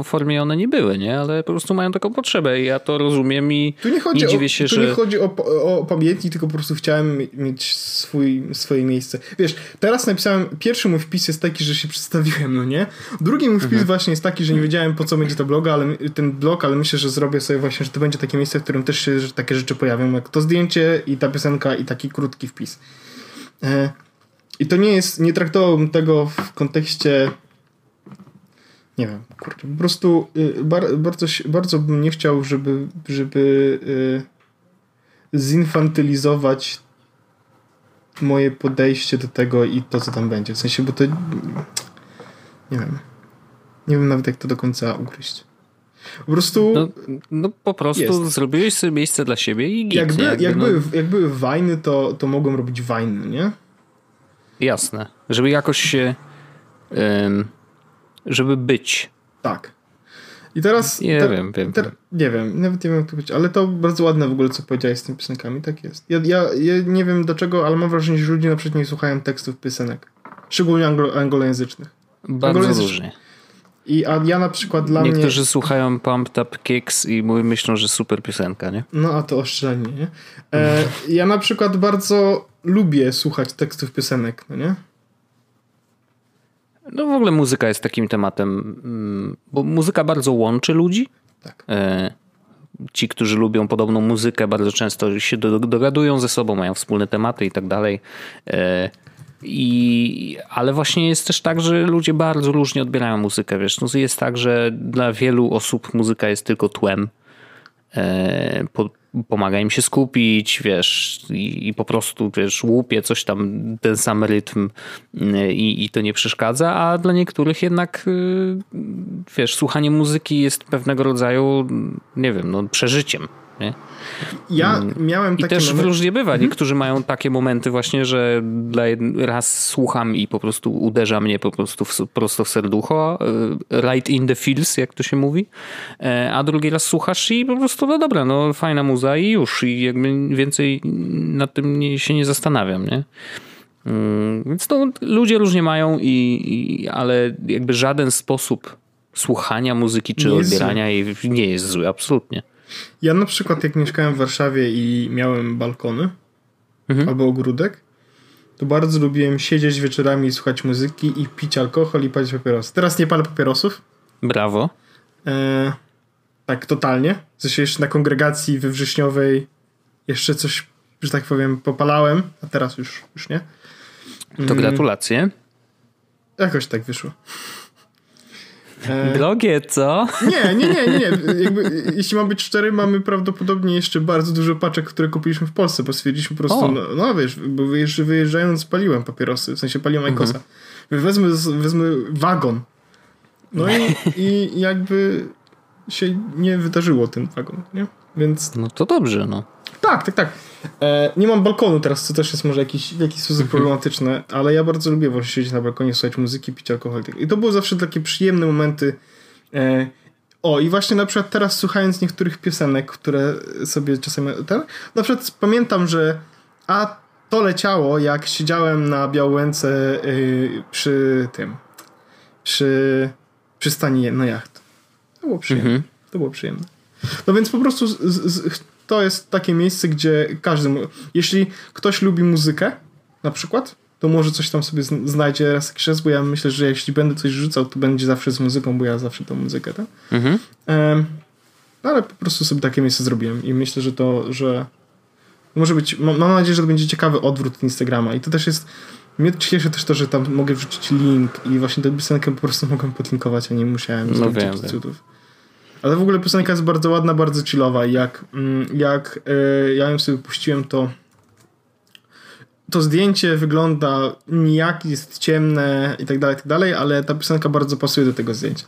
formie one nie były, nie? Ale po prostu mają taką potrzebę i ja to rozumiem i tu nie chodzi nie dziwię się, o, tu że... nie chodzi o, o pamiętnik, tylko po prostu chciałem mieć swój, swoje miejsce. Wiesz, teraz napisałem, pierwszy mój wpis jest taki, że się przedstawiłem, no nie? Drugi mój wpis mhm. właśnie jest taki, że nie wiedziałem po co będzie to blog, ale ten blog, ale myślę, że zrobię sobie właśnie, że to będzie takie miejsce, w którym też się takie rzeczy pojawią, jak to zdjęcie i ta piosenka i taki krótki wpis. E, I to nie jest, nie traktowałbym tego w kontekście nie wiem, kurczę, po prostu y, bar, bardzo, bardzo bym nie chciał, żeby, żeby y, zinfantylizować moje podejście do tego i to, co tam będzie. W sensie, bo to nie wiem. Nie wiem nawet, jak to do końca ugryźć. Po prostu. No, no po prostu jest. zrobiłeś sobie miejsce dla siebie i git, jakby, jakby, jak, no... były, jak były wajny, to, to mogłem robić wajny, nie? Jasne. Żeby jakoś się. Um, żeby być. Tak. I teraz. Nie te, wiem, wiem, te, Nie wiem, nawet nie wiem, jak to powiedzieć, ale to bardzo ładne w ogóle, co powiedziałeś z tymi piosenkami, tak jest. Ja, ja, ja nie wiem dlaczego, ale mam wrażenie, że ludzie na przykład nie słuchają tekstów piosenek. Szczególnie anglo, anglojęzycznych. Bardzo różnie. I a ja na przykład dla Niektórzy mnie... Niektórzy słuchają Pumped Up Kicks i myślą, że super piosenka, nie? No a to oszczędnie, nie? E, ja na przykład bardzo lubię słuchać tekstów piosenek, no nie? No w ogóle muzyka jest takim tematem, mm, bo muzyka bardzo łączy ludzi. Tak. E, ci, którzy lubią podobną muzykę, bardzo często się dogadują ze sobą, mają wspólne tematy i tak dalej. E, I, ale właśnie jest też tak, że ludzie bardzo różnie odbierają muzykę. Wiesz, no jest tak, że dla wielu osób muzyka jest tylko tłem. E, po, pomaga im się skupić, wiesz, i, i, po prostu, wiesz, łupie coś tam, ten sam rytm y, i, i to nie przeszkadza, a dla niektórych jednak, y, wiesz, słuchanie muzyki jest pewnego rodzaju, nie wiem, no, przeżyciem. Nie? Ja mm. miałem takie I też moment... różnie bywa. Mhm. Niektórzy mają takie momenty właśnie, że raz słucham i po prostu uderza mnie po prostu w, prosto w serducho, y, right in the feels, jak to się mówi, e, a drugi raz słuchasz i po prostu, no dobra, no fajna muza i już. I jakby więcej nad tym nie, się nie zastanawiam, nie? Mm, więc no, ludzie różnie mają, i, i, ale jakby żaden sposób słuchania muzyki czy odbierania jej nie jest zły, absolutnie. Ja na przykład jak mieszkałem w Warszawie i miałem balkony mhm. albo ogródek, to bardzo lubiłem siedzieć wieczorami i słuchać muzyki i pić alkohol i palić papierosy. Teraz nie palę papierosów. Brawo. E, tak, totalnie. Zresztą jeszcze na kongregacji we wrześniowej jeszcze coś, że tak powiem, popalałem, a teraz już, już nie. To gratulacje. Jakoś tak wyszło. E, Drogie, co? Nie, nie, nie, nie. Jakby, jeśli mam być szczery, mamy prawdopodobnie jeszcze bardzo dużo paczek, które kupiliśmy w Polsce, bo stwierdziliśmy po prostu, no, no, wiesz, bo wyjeżdżając paliłem papierosy, w sensie paliłem Ajkosa. Mhm. Wezmę, wezmę wagon. No i, i jakby się nie wydarzyło ten wagon, nie? Więc... No to dobrze, no. Tak, tak, tak. E, nie mam balkonu teraz, co też jest może jakiś, w jakiś sposób mhm. problematyczne, ale ja bardzo lubię właśnie siedzieć na balkonie, słuchać muzyki, pić alkohol. I to były zawsze takie przyjemne momenty. E, o, i właśnie na przykład teraz słuchając niektórych piosenek, które sobie czasami... Ten, na przykład pamiętam, że a to leciało, jak siedziałem na Białęce y, przy tym, przy przystani na jacht. To było przyjemne. Mhm. To było przyjemne. No więc po prostu z, z, to jest takie miejsce, gdzie każdy, jeśli ktoś lubi muzykę, na przykład, to może coś tam sobie znajdzie raz jakiś raz, bo ja myślę, że jeśli będę coś rzucał, to będzie zawsze z muzyką, bo ja zawsze tą muzykę, tak? Mhm. Um, ale po prostu sobie takie miejsce zrobiłem i myślę, że to, że może być, mam nadzieję, że to będzie ciekawy odwrót Instagrama i to też jest mnie cieszy też to, że tam mogę wrzucić link i właśnie tę piosenkę po prostu [LAUGHS] mogłem podlinkować, a nie musiałem no zrobić wiem, cudów. Ale w ogóle piosenka jest bardzo ładna, bardzo chillowa jak, mm, jak e, ja ją sobie puściłem, to to zdjęcie wygląda nijak, jest ciemne i tak dalej, tak dalej, ale ta piosenka bardzo pasuje do tego zdjęcia.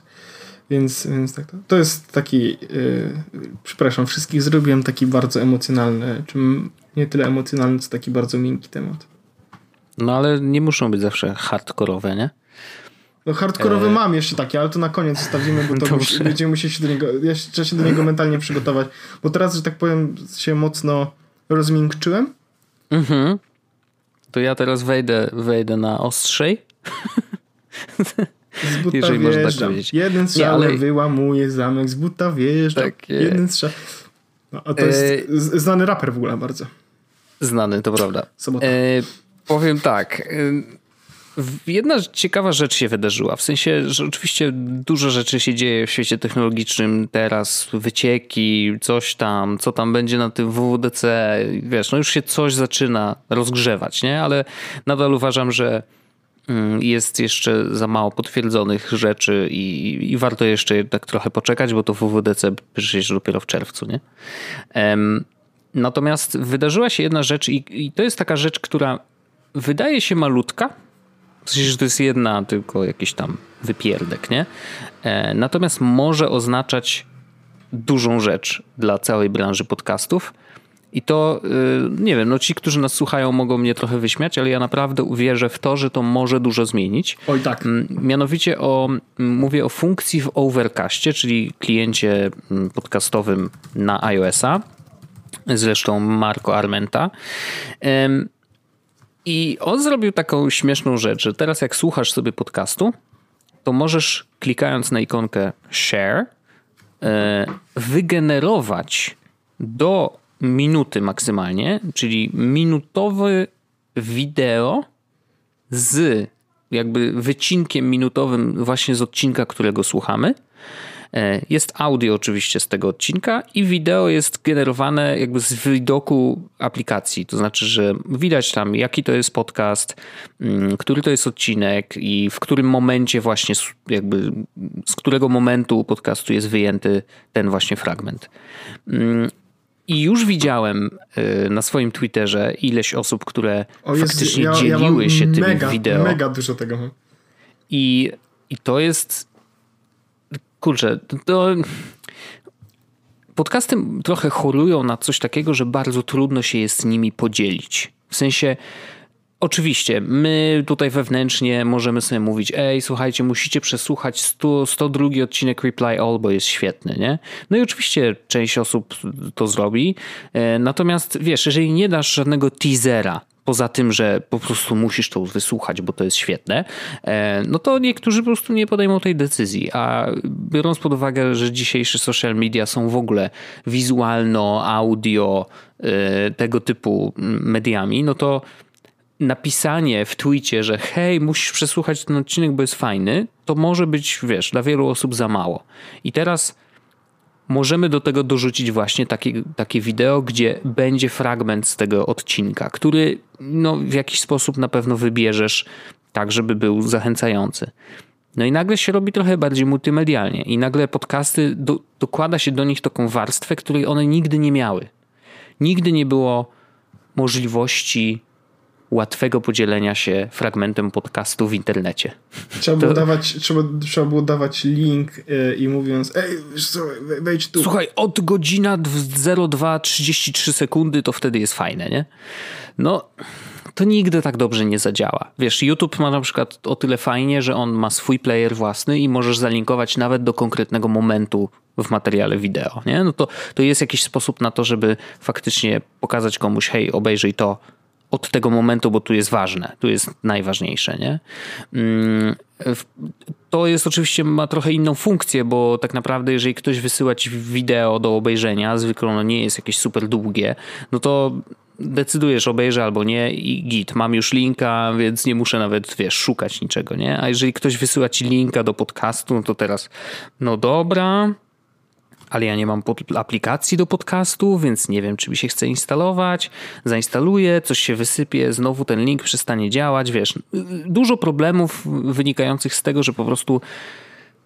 Więc, więc tak, to, jest taki, yy, przepraszam wszystkich, zrobiłem taki bardzo emocjonalny, czy nie tyle emocjonalny, co taki bardzo miękki temat. No ale nie muszą być zawsze hardkorowe, nie? No hardkorowy e... mam jeszcze takie, ale to na koniec zostawimy, bo to musi, będziemy musieli się do niego, ja trzeba się do niego mentalnie przygotować, bo teraz, że tak powiem, się mocno rozmiękczyłem. Mhm. To ja teraz wejdę, wejdę na ostrzej. Z buta Jeżeli można tak powiedzieć. Jeden strzał ale... wyłamuje zamek, z buta wjeżdża. Tak, Jeden strzał. No, a to jest e... znany raper w ogóle bardzo. Znany, to prawda. E... Powiem tak. Jedna ciekawa rzecz się wydarzyła. W sensie, że oczywiście dużo rzeczy się dzieje w świecie technologicznym teraz. Wycieki, coś tam, co tam będzie na tym WWDC. Wiesz, no już się coś zaczyna rozgrzewać, nie? Ale nadal uważam, że mm, jest jeszcze za mało potwierdzonych rzeczy i, i warto jeszcze tak trochę poczekać, bo to WWDC przecież dopiero w czerwcu, nie? Um, natomiast wydarzyła się jedna rzecz i, i to jest taka rzecz, która wydaje się malutka, w sensie, że to jest jedna tylko jakiś tam wypierdek, nie? E, natomiast może oznaczać dużą rzecz dla całej branży podcastów. I to, y, nie wiem, no ci, którzy nas słuchają, mogą mnie trochę wyśmiać, ale ja naprawdę uwierzę w to, że to może dużo zmienić. Oj, tak. Mianowicie o, mówię o funkcji w Overcastie, czyli kliencie podcastowym na iOS-a, zresztą Marco Armenta. I on zrobił taką śmieszną rzecz, że teraz jak słuchasz sobie podcastu, to możesz klikając na ikonkę share e, wygenerować do minuty maksymalnie, czyli minutowy wideo z jakby wycinkiem minutowym właśnie z odcinka, którego słuchamy jest audio oczywiście z tego odcinka i wideo jest generowane jakby z widoku aplikacji. To znaczy, że widać tam jaki to jest podcast, mm, który to jest odcinek i w którym momencie właśnie jakby z którego momentu podcastu jest wyjęty ten właśnie fragment. Mm, I już widziałem e, na swoim Twitterze ileś osób, które o, jest, faktycznie ja, dzieliły ja się mega, tym wideo. Mega dużo tego. I, I to jest kurczę, to podcasty trochę chorują na coś takiego, że bardzo trudno się jest z nimi podzielić. W sensie, oczywiście, my tutaj wewnętrznie możemy sobie mówić, ej, słuchajcie, musicie przesłuchać 100, 102 odcinek Reply All, bo jest świetny, nie? No i oczywiście część osób to zrobi, e, natomiast wiesz, jeżeli nie dasz żadnego teasera, poza tym, że po prostu musisz to wysłuchać, bo to jest świetne, e, no to niektórzy po prostu nie podejmą tej decyzji. A biorąc pod uwagę, że dzisiejsze social media są w ogóle wizualno, audio, e, tego typu mediami, no to napisanie w tweetie, że hej, musisz przesłuchać ten odcinek, bo jest fajny, to może być, wiesz, dla wielu osób za mało. I teraz możemy do tego dorzucić właśnie takie, takie wideo, gdzie będzie fragment z tego odcinka, który no, w jakiś sposób na pewno wybierzesz tak, żeby był zachęcający. No i nagle się robi trochę bardziej multimedialnie i nagle podcasty, do, dokłada się do nich taką warstwę, której one nigdy nie miały. Nigdy nie było możliwości łatwego podzielenia się fragmentem podcastu w internecie. Trzeba było, dawać, trzeba, trzeba było dawać link yy, i mówiąc, ej, wejdź tu. Słuchaj, od godzina 02.33 sekundy to wtedy jest fajne, nie? No, to nigdy tak dobrze nie zadziała. Wiesz, YouTube ma na przykład o tyle fajnie, że on ma swój player własny i możesz zalinkować nawet do konkretnego momentu w materiale wideo, nie? No to, to jest jakiś sposób na to, żeby faktycznie pokazać komuś, hej, obejrzyj to, od tego momentu, bo tu jest ważne, tu jest najważniejsze, nie? Mm, to jest oczywiście, ma trochę inną funkcję, bo tak naprawdę jeżeli ktoś wysyła ci wideo do obejrzenia, zwykle ono nie jest jakieś super długie, no to decydujesz obejrzę albo nie i git, mam już linka, więc nie muszę nawet, wiesz, szukać niczego, nie? A jeżeli ktoś wysyła ci linka do podcastu, no to teraz, no dobra, ale ja nie mam aplikacji do podcastu, więc nie wiem, czy mi się chce instalować. Zainstaluję, coś się wysypie, znowu ten link przestanie działać. Wiesz, dużo problemów wynikających z tego, że po prostu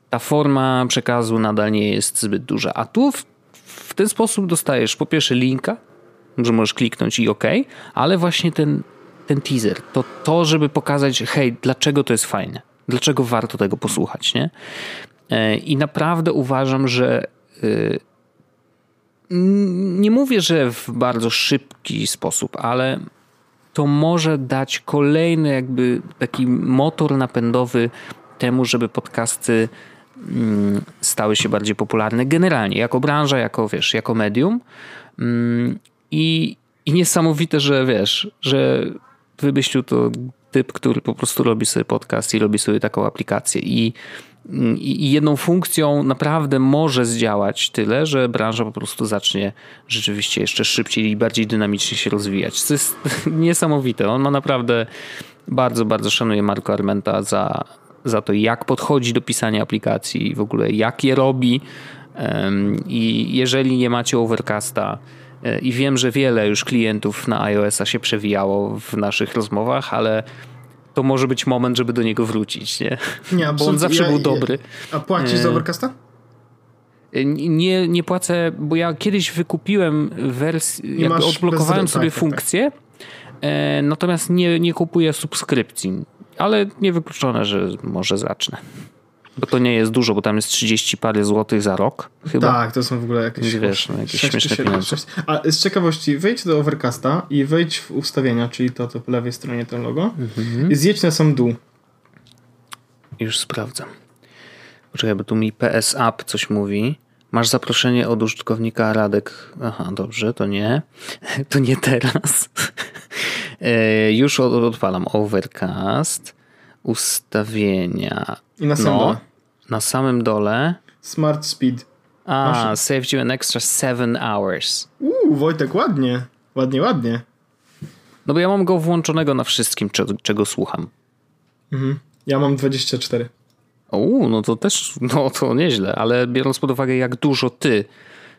ta forma przekazu nadal nie jest zbyt duża. A tu w, w ten sposób dostajesz po pierwsze linka, że możesz kliknąć i OK, ale właśnie ten, ten teaser, to to, żeby pokazać, hej, dlaczego to jest fajne, dlaczego warto tego posłuchać, nie? E, I naprawdę uważam, że nie mówię, że w bardzo szybki sposób, ale to może dać kolejny jakby taki motor napędowy temu, żeby podcasty mm, stały się bardziej popularne generalnie, jako branża, jako wiesz, jako medium. Mm, I I niesamowite, że wiesz, że wymyślił to typ, który po prostu robi sobie podcast i robi sobie taką aplikację. I, i jedną funkcją naprawdę może zdziałać tyle, że branża po prostu zacznie rzeczywiście jeszcze szybciej i bardziej dynamicznie się rozwijać. To jest [LAUGHS] niesamowite. On ma naprawdę bardzo, bardzo szanuję Marco Armenta za, za to, jak podchodzi do pisania aplikacji i w ogóle jak je robi. I jeżeli nie macie Overcasta, e, i wiem, że wiele już klientów na iOS-a się przewijało w naszych rozmowach, ale to może być moment, żeby do niego wrócić, nie? Nie, [LAUGHS] Bo on zawsze ja, był dobry. A płacisz za e, Overcasta? Nie, nie płacę, bo ja kiedyś wykupiłem wersję, jakby odblokowałem sobie tak, tak, tak. funkcję, tak. natomiast nie, nie kupuję subskrypcji, ale niewykluczone, że może zacznę. Bo to nie jest dużo, bo tam jest 30 parę złotych za rok chyba. Tak, to są w ogóle jakieś, wiesz, no, jakieś śmieszne pieniądze. A z ciekawości, wejdź do Overcasta i wejdź w ustawienia, czyli to, to po lewej stronie ten logo mhm. i zjedź na sam dół. Już sprawdzam. Poczekaj, bo tu mi PS App coś mówi. Masz zaproszenie od użytkownika Radek. Aha, dobrze, to nie. [LAUGHS] To nie teraz. [LAUGHS] E, już odpalam Overcast. Ustawienia. I na samym no, dole. Na samym dole. Smart Speed. A, Masz... saved you an extra 7 hours. Uuu, Wojtek, ładnie. Ładnie, ładnie. No bo ja mam go włączonego na wszystkim, czego, czego słucham. Mhm. Ja mam 24. Uuu, no to też, no to nieźle, ale biorąc pod uwagę, jak dużo ty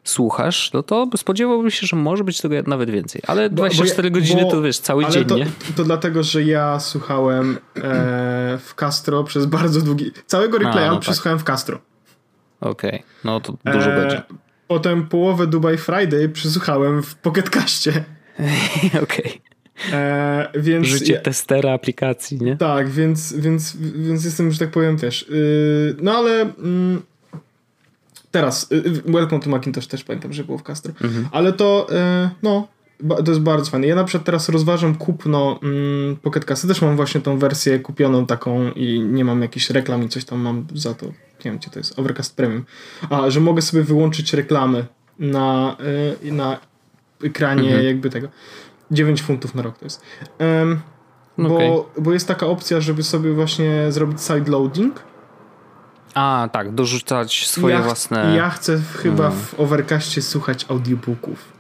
słuchasz, no to spodziewałbym się, że może być tego nawet więcej. Ale 24 bo, godziny bo, to wiesz, cały dzień, to, nie? To dlatego, że ja słuchałem e, w Castro przez bardzo długi... Całego replaya no przesłuchałem tak. w Castro. Okej, okay. no to dużo e, będzie. Potem połowę Dubai Friday przesłuchałem w Pocketcaście. [LAUGHS] Okej. Okay. E, więc Życie ja, testera aplikacji, nie? Tak, więc, więc, więc jestem, że tak powiem, też. Yy, no ale... Yy, teraz, y, y, Welcome to Macintosh też pamiętam, że było w Castro. Mhm. Ale to, y, no, to jest bardzo fajne. Ja na przykład teraz rozważam kupno mm, Pocket Casty. Też mam właśnie tą wersję kupioną taką i nie mam jakichś reklam i coś tam mam za to. Nie wiem, gdzie to jest. Overcast Premium. A, że mogę sobie wyłączyć reklamy na, na ekranie mhm. jakby tego. 9 funtów na rok to jest. Um, okay. bo, bo jest taka opcja, żeby sobie właśnie zrobić side loading a, tak, dorzucać swoje ja własne. Ja chcę chyba hmm. w Overcastie słuchać audiobooków.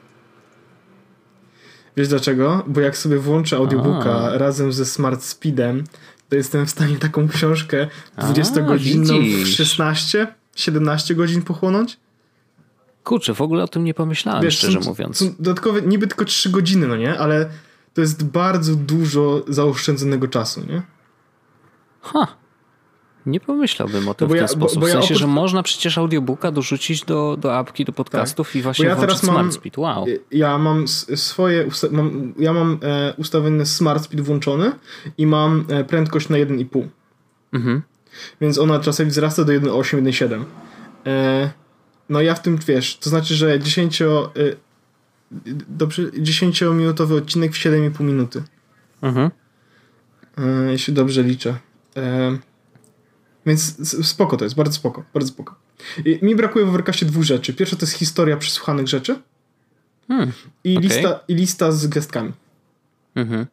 Wiesz dlaczego? Bo jak sobie włączę audiobooka A. razem ze Smart Speedem, to jestem w stanie taką książkę 20-godzinną w 16, 17 godzin pochłonąć. Kurczę, w ogóle o tym nie pomyślałem, Wiesz, szczerze są, mówiąc. Są dodatkowe, niby tylko 3 godziny, no nie? Ale to jest bardzo dużo zaoszczędzonego czasu, nie? Ha. Nie pomyślałbym o tym no w ten ja, sposób. Bo, bo w sensie, ja że można przecież audiobooka dorzucić do, do apki, do podcastów tak. i właśnie ja teraz mam, Smart Speed. Wow. Ja mam swoje, mam, ja mam e, ustawiony Smart Speed włączony i mam e, prędkość na 1,5. Mhm. Więc ona czasami wzrasta do 1,8, 1,7. E, no ja w tym, wiesz, to znaczy, że 10, e, dobrze, 10-minutowy odcinek w 7,5 minuty. Mhm. E, jeśli dobrze liczę. E, więc spoko to jest, bardzo spoko, bardzo spoko. I mi brakuje w Overcastie dwóch rzeczy. Pierwsza to jest historia przesłuchanych rzeczy hmm, i, okay. lista, i lista z gwiazdkami. Mhm.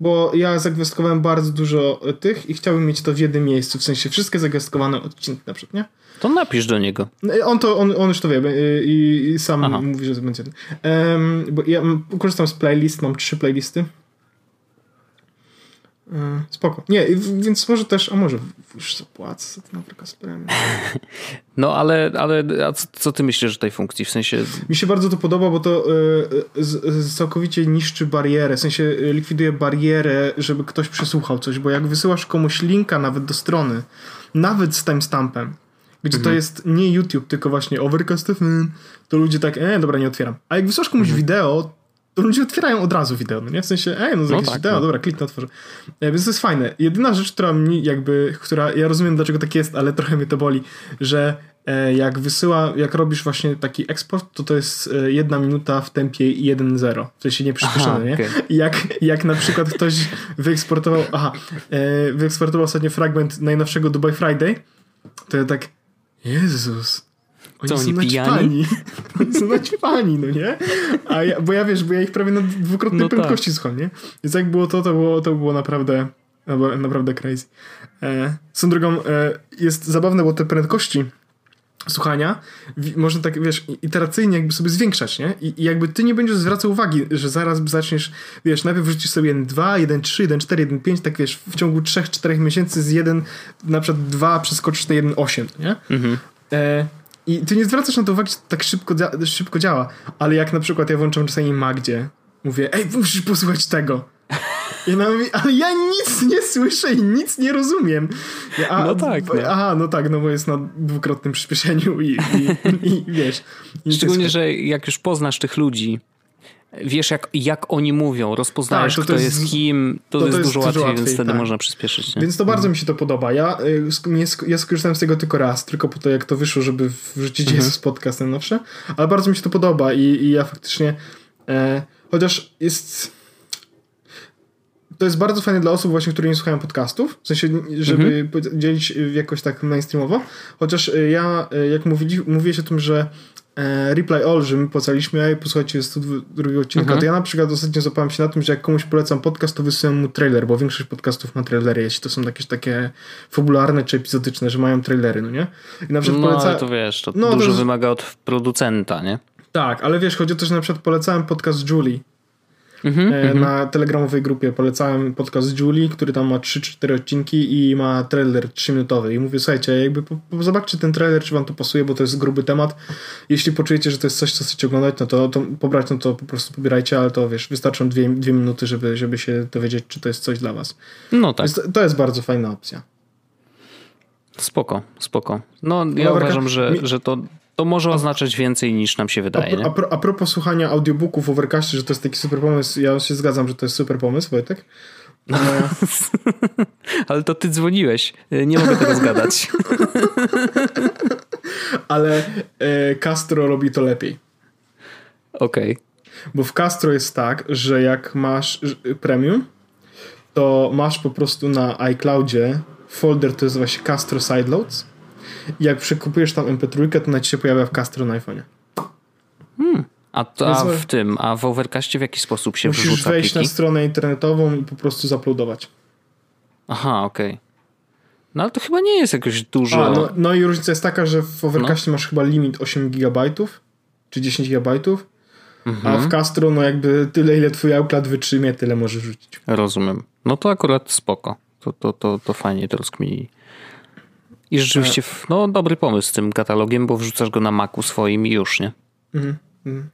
Bo ja zagwiazdkowałem bardzo dużo tych i chciałbym mieć to w jednym miejscu, w sensie wszystkie zagwiazdkowane odcinki na przykład, nie? To napisz do niego. No, on, to, on, on już to wie i, i sam Aha. mówi, że to będzie. Um, bo ja korzystam z playlist, mam trzy playlisty. E, spoko. Nie, więc może też, a może już zapłacę za ten Overcast Premium. No ale, ale a co, co, ty myślisz o tej funkcji? W sensie... Mi się bardzo to podoba, bo to y, z, całkowicie niszczy barierę, w sensie likwiduje barierę, żeby ktoś przesłuchał coś, bo jak wysyłasz komuś linka nawet do strony, nawet z timestampem, gdzie mhm. to jest nie YouTube, tylko właśnie Overcast to ludzie tak, e, dobra, nie otwieram. A jak wysyłasz komuś mhm. wideo, to ludzie otwierają od razu wideo, no nie? W sensie, ej, no, no jakieś tak, wideo, no. dobra, kliknę, otworzę. E, więc to jest fajne. Jedyna rzecz, która mi jakby, która, ja rozumiem dlaczego tak jest, ale trochę mnie to boli, że e, jak wysyła, jak robisz właśnie taki eksport, to to jest e, jedna minuta w tempie 1.0. W sensie nie przyspieszone, nie? Okay. Jak, jak na przykład ktoś wyeksportował, aha, e, wyeksportował ostatnio fragment najnowszego Dubai Friday, to ja tak, Jezus, Oni Co, są oni pijani? Oni są naćpani, [LAUGHS] no nie? A ja, bo ja wiesz, bo ja ich prawie na dwukrotnej No tak. prędkości słucham, nie? Więc jak było to, to było, to było naprawdę na- naprawdę crazy. E, są drogą, e, jest zabawne, bo te prędkości słuchania wi- można tak, wiesz, iteracyjnie jakby sobie zwiększać, nie? I, I jakby ty nie będziesz zwracał uwagi, że zaraz zaczniesz, wiesz, najpierw wrzucisz sobie 1.2, 1.3, 1.4, 1.5, tak wiesz, w ciągu 3-4 miesięcy z 1, na przykład 2 przeskoczysz na 1.8, nie? Mhm. E, I ty nie zwracasz na to uwagi, że to tak szybko, szybko działa, ale jak na przykład ja włączam czasami Magdzie, mówię, ej, musisz posłuchać tego. I ona mówi, ale ja nic nie słyszę i nic nie rozumiem. Ja, a, No tak, bo- nie? Aha, no tak, no bo jest na dwukrotnym przyspieszeniu i, i, i, wiesz. I Szczególnie, że jak już poznasz tych ludzi, wiesz jak, jak oni mówią, rozpoznajesz Tak, to to kto jest- jest, kim, to, to jest, jest dużo łatwiej, łatwiej, więc wtedy tak. można przyspieszyć. Nie? Więc to bardzo mi się to podoba. Ja, y, nie ja skorzystałem z tego tylko raz, tylko po to, jak to wyszło, żeby wrzucić Mhm. Jezus podcast ten nowszy, ale bardzo mi się to podoba i, i ja faktycznie e, chociaż jest to jest bardzo fajne dla osób właśnie, które nie słuchają podcastów, w sensie, żeby Mhm. dzielić jakoś tak mainstreamowo, chociaż y, ja, y, jak mówili, mówiłeś o tym, że e, Reply All, że my polecaliśmy, ej, posłuchajcie 102 odcinka, Mhm. to ja na przykład ostatnio złapałem się na tym, że jak komuś polecam podcast, to wysyłam mu trailer, bo większość podcastów ma trailery, jeśli to są jakieś takie fabularne czy epizodyczne, że mają trailery, no nie? I na przykład No poleca... to wiesz, to No, to dużo jest- wymaga od producenta, nie? Tak, ale wiesz, chodzi o to, że na przykład polecałem podcast Julie, Mhm, E, Na telegramowej grupie polecałem podcast Julie, który tam ma 3-4 odcinki i ma trailer 3-minutowy. I mówię, słuchajcie, jakby po, po, zobaczcie ten trailer, czy wam to pasuje, bo to jest gruby temat. Jeśli poczujecie, że to jest coś, co chcecie oglądać, no to, to pobrać, no to po prostu pobierajcie, ale to wiesz, wystarczą dwie, dwie minuty, żeby, żeby się dowiedzieć, czy to jest coś dla was. No tak, Więc to, to jest bardzo fajna opcja. spoko, spoko. No ja Dobra, uważam, że, mi- że to, to może oznaczać więcej niż nam się A, wydaje, a, pro, a propos słuchania audiobooków w Overcastie, że to jest taki super pomysł, ja się zgadzam, że to jest super pomysł, Wojtek. [LAUGHS] E, Ale to ty dzwoniłeś, nie mogę tego zgadać. [LAUGHS] ale e, Castro robi to lepiej. Okej. Bo w Castro jest tak, że jak masz premium, to masz po prostu na iCloudzie folder, to nazywa się Castro Sideloads. Jak przekupujesz tam MP3, to na ci się pojawia w Castro na iPhone'ie. A, to, a w tym, a w Overcastie w jaki sposób się Musisz wrzuca wejść pliki? na stronę internetową i po prostu zaploadować. Aha, okej. No ale to chyba nie jest jakoś dużo. A, no, no i różnica jest taka, że w Overcastie masz chyba limit 8 GB czy 10 GB, a Mhm. w Castro no jakby tyle, ile twój iCloud wytrzymie, tyle możesz rzucić. Rozumiem. No to akurat spoko. To, to, to, to fajnie to rozkminili. I rzeczywiście, no dobry pomysł z tym katalogiem, bo wrzucasz go na Macu swoim i już, nie? Mhm. mhm.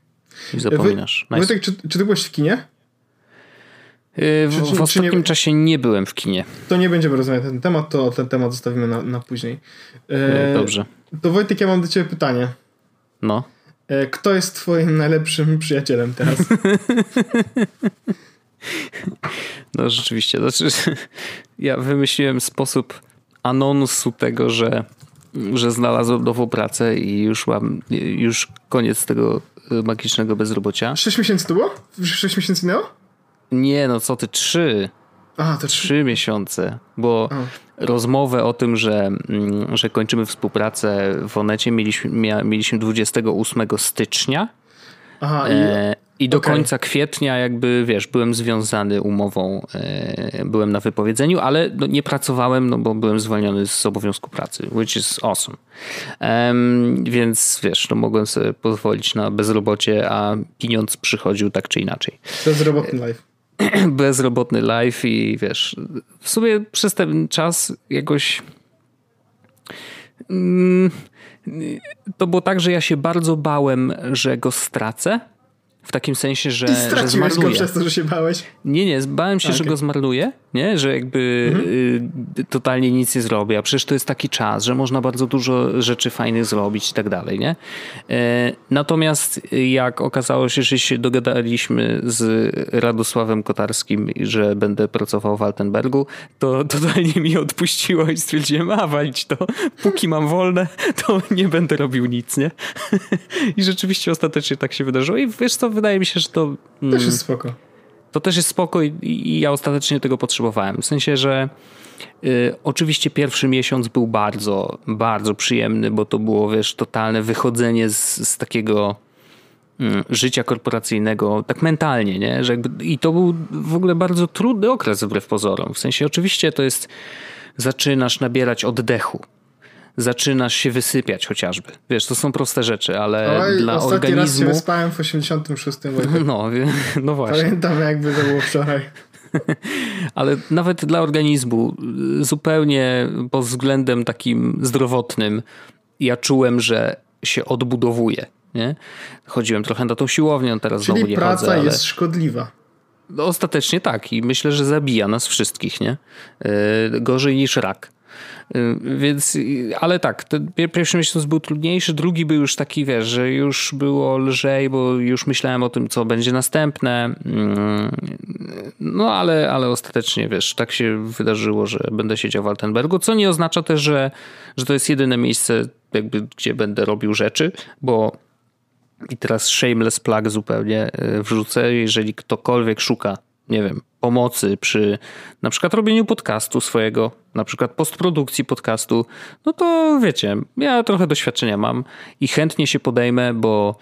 I zapominasz. Wy, Nice. Wojtek, czy, czy ty byłeś w kinie? Yy, w, czy- czy w nie- ostatnim czasie nie byłem w kinie. To nie będziemy rozmawiać na ten temat, to ten temat zostawimy na, na później. E, Dobrze. To Wojtek, ja mam do ciebie pytanie. No. E, kto jest twoim najlepszym przyjacielem teraz? [LAUGHS] No rzeczywiście. Znaczy, [LAUGHS] ja wymyśliłem sposób anonsu tego, że, że znalazłem nową pracę i już mam już koniec tego y, magicznego bezrobocia. 6 miesięcy to było? 6 miesięcy minęło? Nie, no co ty, trzy. A, to trzy. Trzy miesiące, bo rozmowę o tym, że, mm, że kończymy współpracę w Onecie mieliśmy, mieliśmy 28 stycznia Aha, i, e, i do okej. końca kwietnia jakby, wiesz, byłem związany umową, e, byłem na wypowiedzeniu, ale no, nie pracowałem, no bo byłem zwolniony z obowiązku pracy, which is awesome. Em, więc wiesz, no mogłem sobie pozwolić na bezrobocie, a pieniądz przychodził tak czy inaczej to jest robotny life. [CLEARS THROAT] bezrobotny life i wiesz, w sumie przez ten czas jakoś mm, to było tak, że ja się bardzo bałem, że go stracę. W takim sensie, że, I że straciłeś go zmarnuję. przez to, że się bałeś. Nie, nie, bałem się, A, że go zmarnuję, nie? że jakby y, totalnie nic nie zrobię, a przecież to jest taki czas, że można bardzo dużo rzeczy fajnych zrobić i tak dalej. Nie? E, Natomiast jak okazało się, że się dogadaliśmy z Radosławem Kotarskim, że będę pracował w Altenbergu, to totalnie mi odpuściło i stwierdziłem, a walić to, póki mam wolne, to nie będę robił nic, nie? [LAUGHS] I rzeczywiście ostatecznie tak się wydarzyło i wiesz co, wydaje mi się, że to... mm, Też jest spoko. To też jest spokój i ja ostatecznie tego potrzebowałem. W sensie, że y, oczywiście pierwszy miesiąc był bardzo, bardzo przyjemny, bo to było, wiesz, totalne wychodzenie z, z takiego mm, życia korporacyjnego, tak mentalnie, nie? Że jakby, I to był w ogóle bardzo trudny okres wbrew pozorom. W sensie oczywiście to jest, zaczynasz nabierać oddechu zaczynasz się wysypiać chociażby. Wiesz, to są proste rzeczy, ale Oj, dla ostatni organizmu... raz się wyspałem w 86 roku. [LAUGHS] No, no właśnie. Pamiętam jakby to było wczoraj. [LAUGHS] ale nawet dla organizmu zupełnie pod względem takim zdrowotnym ja czułem, że się odbudowuje. Nie? Chodziłem trochę na tą siłownię, teraz Czyli znowu nie praca chodzę, ale... jest szkodliwa. No, ostatecznie tak i myślę, że zabija nas wszystkich, nie? Yy, gorzej niż rak. Y, więc, ale tak, ten pierwszy miesiąc był trudniejszy, drugi był już taki, wiesz, że już było lżej, bo już myślałem o tym, co będzie następne. Mm, no ale, ale ostatecznie, wiesz, tak się wydarzyło, że będę siedział w Altenbergu, co nie oznacza też, że, że to jest jedyne miejsce, jakby, gdzie będę robił rzeczy, bo i teraz shameless plug zupełnie y, wrzucę, jeżeli ktokolwiek szuka nie wiem, pomocy przy na przykład robieniu podcastu swojego, na przykład postprodukcji podcastu, no to wiecie, ja trochę doświadczenia mam i chętnie się podejmę, bo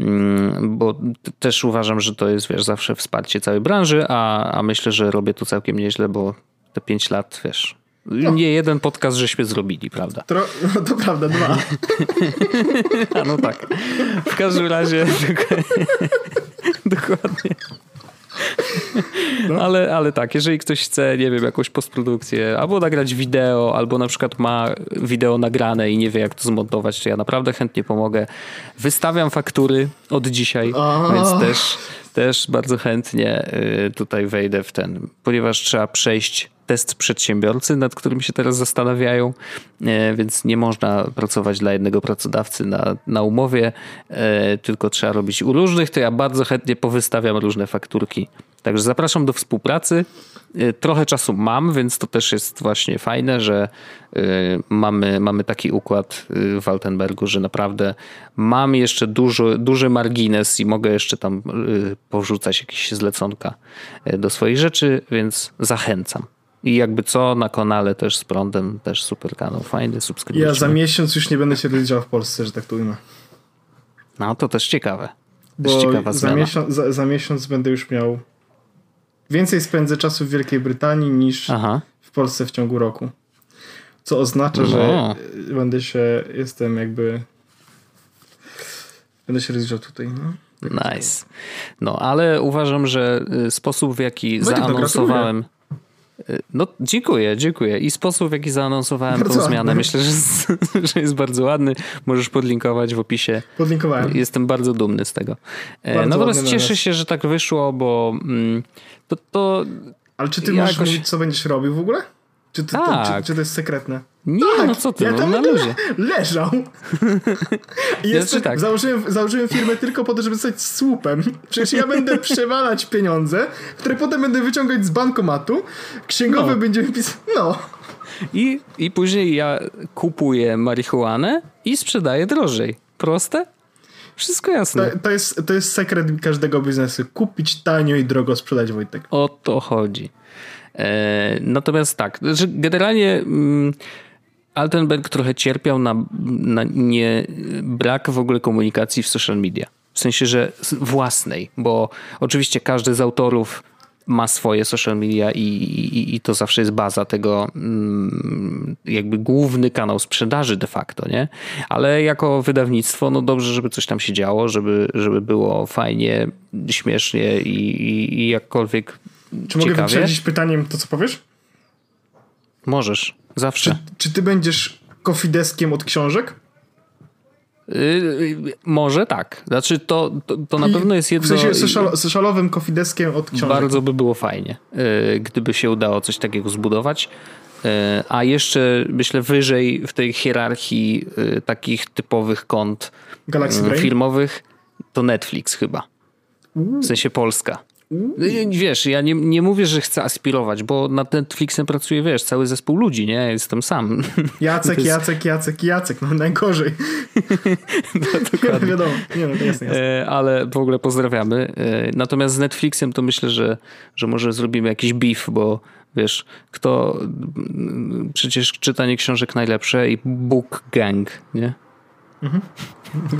mm, bo też uważam, że to jest, wiesz, zawsze wsparcie całej branży, a, a myślę, że robię to całkiem nieźle, bo te pięć lat, wiesz, no. nie jeden podcast żeśmy zrobili, prawda? Tro, no to prawda, dwa. [LAUGHS] a no tak. W każdym razie [LAUGHS] dokładnie. No. Ale, ale tak, jeżeli ktoś chce, nie wiem, jakąś postprodukcję, albo nagrać wideo, albo na przykład ma wideo nagrane i nie wie, jak to zmontować, to ja naprawdę chętnie pomogę. Wystawiam faktury od dzisiaj, więc też, też bardzo chętnie y, tutaj wejdę w ten, ponieważ trzeba przejść test przedsiębiorcy, nad którym się teraz zastanawiają, e, więc nie można pracować dla jednego pracodawcy na, na umowie, e, tylko trzeba robić u różnych, to ja bardzo chętnie powystawiam różne fakturki. Także zapraszam do współpracy. E, trochę czasu mam, więc to też jest właśnie fajne, że mamy, mamy taki układ w Altenbergu, że naprawdę mam jeszcze dużo, duży margines i mogę jeszcze tam powrzucać jakieś zleconka do swoich rzeczy, więc zachęcam. I jakby co, na kanale też z prądem, też super kanał, fajny, subskrybujcie. Ja za miesiąc już nie będę się rozdział w Polsce, że tak to ujmę. No to też ciekawe. Bo ciekawa za, miesiąc, za, za, miesiąc będę już miał więcej spędzę czasu w Wielkiej Brytanii niż Aha. w Polsce w ciągu roku. Co oznacza, no. że będę się, jestem jakby będę się rozdział tutaj, no. Nice. No, ale uważam, że y, sposób w jaki no zaanonsowałem... No, dziękuję, dziękuję. I sposób, w jaki zaanonsowałem bardzo tą zmianę, ładny. myślę, że, [LAUGHS] że jest bardzo ładny. Możesz podlinkować w opisie. Podlinkowałem. Jestem bardzo dumny z tego. E, bardzo Natomiast cieszę się, że tak wyszło, bo mm, to, to. Ale czy ty jakoś... możesz mówić, co będziesz robił w ogóle? Czy, ty, tak. to, czy, czy to jest sekretne? Nie, tak, no co ty, ja no, na luzie. Leżał. [LAUGHS] I jeszcze, tak. założyłem, założyłem firmę tylko po to, żeby stać słupem. Przecież ja będę [LAUGHS] przewalać pieniądze, które potem będę wyciągać z bankomatu. Księgowy no. będzie pisać. No. I, I później ja kupuję marihuanę i sprzedaję drożej. Proste? Wszystko jasne. To, to, jest, to jest sekret każdego biznesu. Kupić tanio i drogo sprzedać, Wojtek. O to chodzi. E, natomiast tak, że generalnie mm, Altenberg trochę cierpiał na, na nie, brak w ogóle komunikacji w social media. W sensie, że własnej, bo oczywiście każdy z autorów ma swoje social media i, i, i, to zawsze jest baza tego, mm, jakby główny kanał sprzedaży de facto, nie? Ale jako wydawnictwo, no dobrze, żeby coś tam się działo, żeby, żeby było fajnie, śmiesznie i, i, i jakkolwiek Czy mogę wyprzedzić pytaniem to, co powiesz? Możesz, zawsze. Czy, czy ty będziesz kofideskiem od książek? Yy, może tak. Znaczy to, to, to na pewno jest jedno... W sensie socialowym kofideskiem od książek. Bardzo by było fajnie, yy, gdyby się udało coś takiego zbudować. Yy, a jeszcze myślę wyżej w tej hierarchii yy, takich typowych kont filmowych to Netflix chyba. W sensie Polska. Wiesz, ja nie, nie mówię, że chcę aspirować, bo nad Netflixem pracuje, wiesz, cały zespół ludzi, nie? Ja jestem sam. [LAUGHS] Jacek, jest... Jacek, Jacek, Jacek, no najgorzej. [LAUGHS] no, dokładnie. wiadomo, nie no, to jasne, jasne. E, ale w ogóle pozdrawiamy. E, natomiast z Netflixem to myślę, że, że może zrobimy jakiś beef, bo wiesz, kto przecież czytanie książek najlepsze i Book Gang, nie? Mhm. [LAUGHS]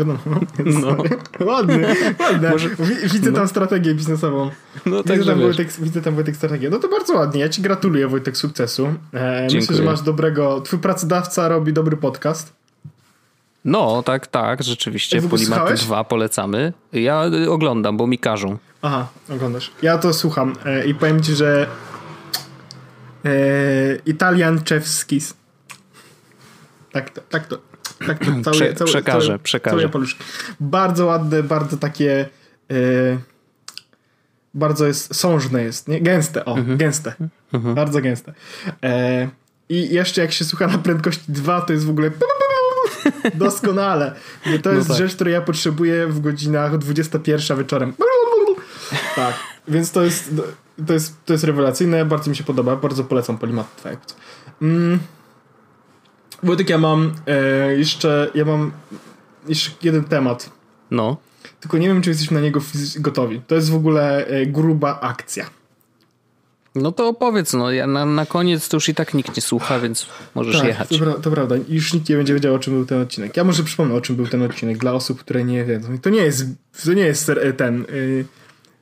No, no. [LAUGHS] Ładny, ładny. Może... Widzę tam no. strategię biznesową. No, tak, widzę, tam Wojtek, widzę tam Wojtek strategię. No to bardzo ładnie. Ja ci gratuluję Wojtek sukcesu. E, myślę, że masz dobrego... Twój pracodawca robi dobry podcast. No, tak, tak, rzeczywiście. Polimaty 2 polecamy. Ja oglądam, bo mi każą. Aha, oglądasz. Ja to słucham e, i powiem ci, że e, Italian Czewskis. Tak to, tak to. Tak, to całe, Prze całe, przekażę, całe, przekażę. Całe bardzo ładne, bardzo takie yy, bardzo jest, sążne jest, nie? Gęste, o, mhm. gęste. Mhm. Bardzo gęste. E, I jeszcze jak się słucha na prędkości 2, to jest w ogóle [LAUGHS] doskonale. To no jest no tak. rzecz, której ja potrzebuję w godzinach 21 wieczorem. [LAUGHS] Tak, więc to jest, to jest, to jest rewelacyjne, bardzo mi się podoba, bardzo polecam Polymath 2. Mm. Wojtek, ja mam e, jeszcze, ja mam jeszcze jeden temat. No. Tylko nie wiem, czy jesteśmy na niego gotowi. To jest w ogóle e, gruba akcja. No to opowiedz, no ja na, na koniec to już i tak nikt nie słucha, więc możesz tak, jechać. To, to prawda, już nikt nie będzie wiedział, o czym był ten odcinek. Ja może przypomnę, o czym był ten odcinek dla osób, które nie wiedzą. To nie jest, to nie jest e, ten... Yy,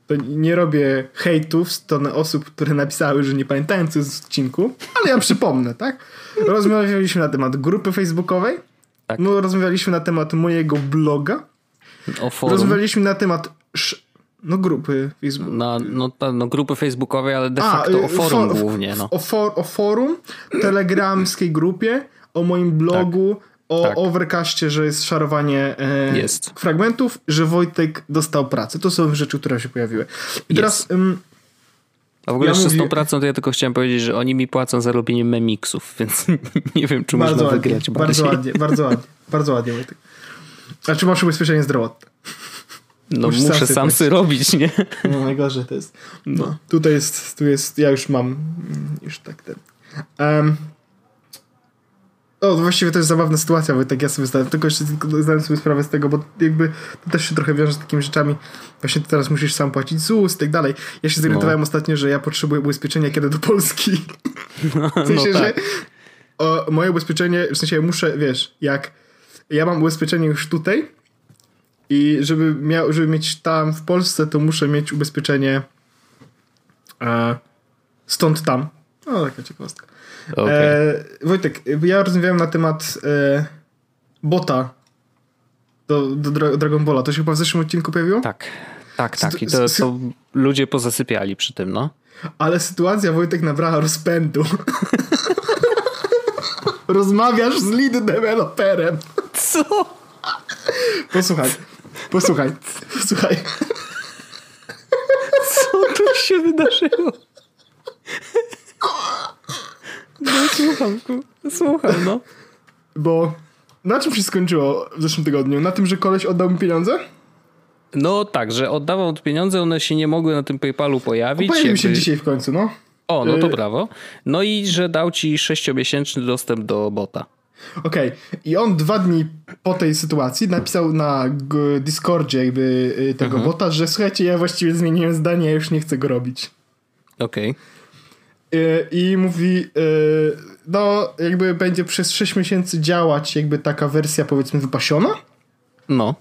to nie robię hejtów w stronę osób, które napisały, że nie pamiętają co jest w odcinku, ale ja przypomnę, tak? Rozmawialiśmy na temat grupy facebookowej, tak. no, rozmawialiśmy na temat mojego bloga, o forum. rozmawialiśmy na temat no grupy facebookowej. No, no, no, grupy facebookowej, ale de facto A, o forum for, głównie. No. O, for, o forum, telegramskiej grupie, o moim blogu, tak o tak. Overcastie, że jest szarowanie e, jest. fragmentów, że Wojtek dostał pracę. To są rzeczy, które się pojawiły. I teraz... Um, a w ogóle ja jeszcze mówię... z tą pracą to ja tylko chciałem powiedzieć, że oni mi płacą za robienie memiksów, [LAUGHS] więc nie wiem, czy bardzo można ładnie, wygrać Bardzo ładnie, bardzo ładnie, bardzo ładnie Wojtek. A czy masz ubezpieczenie zdrowotne? No Musisz muszę sam sobie robić, nie? No najgorzej to jest. No. no. Tutaj jest, tu jest, ja już mam, mm, już tak ten. Um, o, właściwie to jest zabawna sytuacja, bo tak ja sobie zdałem, tylko jeszcze zdałem sobie sprawę z tego, bo jakby to też się trochę wiąże z takimi rzeczami. Właśnie ty teraz musisz sam płacić ZUS i tak dalej. Ja się zorientowałem no. ostatnio, że ja potrzebuję ubezpieczenia, kiedy do Polski. [LAUGHS] No, w sensie, no tak. że o, moje ubezpieczenie, w sensie ja muszę, wiesz, jak ja mam ubezpieczenie już tutaj i żeby, miał, żeby mieć tam w Polsce, to muszę mieć ubezpieczenie e, stąd tam. O, taka ciekawostka. Okay. E, Wojtek, ja rozmawiałem na temat e, bota do, do Dragon Balla. To się chyba w zeszłym odcinku pojawiło? Tak, tak, tak. I to, to ludzie pozasypiali przy tym, no. Ale sytuacja, Wojtek, nabrała rozpędu. Rozmawiasz z lead developerem. Co? Posłuchaj, posłuchaj, posłuchaj. Co tu się wydarzyło? No słucham, słucham, no. Bo na czym się skończyło w zeszłym tygodniu? Na tym, że koleś oddał mi pieniądze? No tak, że oddawał pieniądze, one się nie mogły na tym PayPalu pojawić. Pojawił jakby... się dzisiaj w końcu, no. O, no to y... brawo. No i że dał ci sześciomiesięczny dostęp do bota. Okej. Okay. I on dwa dni po tej sytuacji napisał na Discordzie jakby y, tego mhm. bota, że słuchajcie, ja właściwie zmieniłem zdanie, ja już nie chcę go robić. Okej. Okay. Y, i mówi, y, no jakby będzie przez 6 miesięcy działać jakby taka wersja powiedzmy wypasiona. No.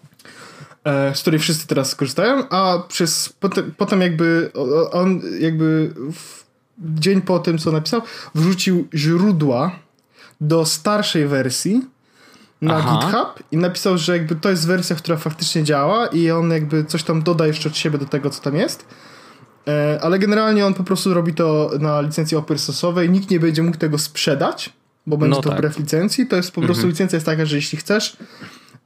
E, z której wszyscy teraz skorzystają, a przez potem, potem jakby on jakby dzień po tym, co napisał, wrzucił źródła do starszej wersji na Aha. GitHub i napisał, że jakby to jest wersja, która faktycznie działa i on jakby coś tam doda jeszcze od siebie do tego, co tam jest. E, ale generalnie on po prostu robi to na licencji open. Nikt nie będzie mógł tego sprzedać, bo będzie no to tak. wbrew licencji. To jest po prostu mhm. licencja jest taka, że jeśli chcesz,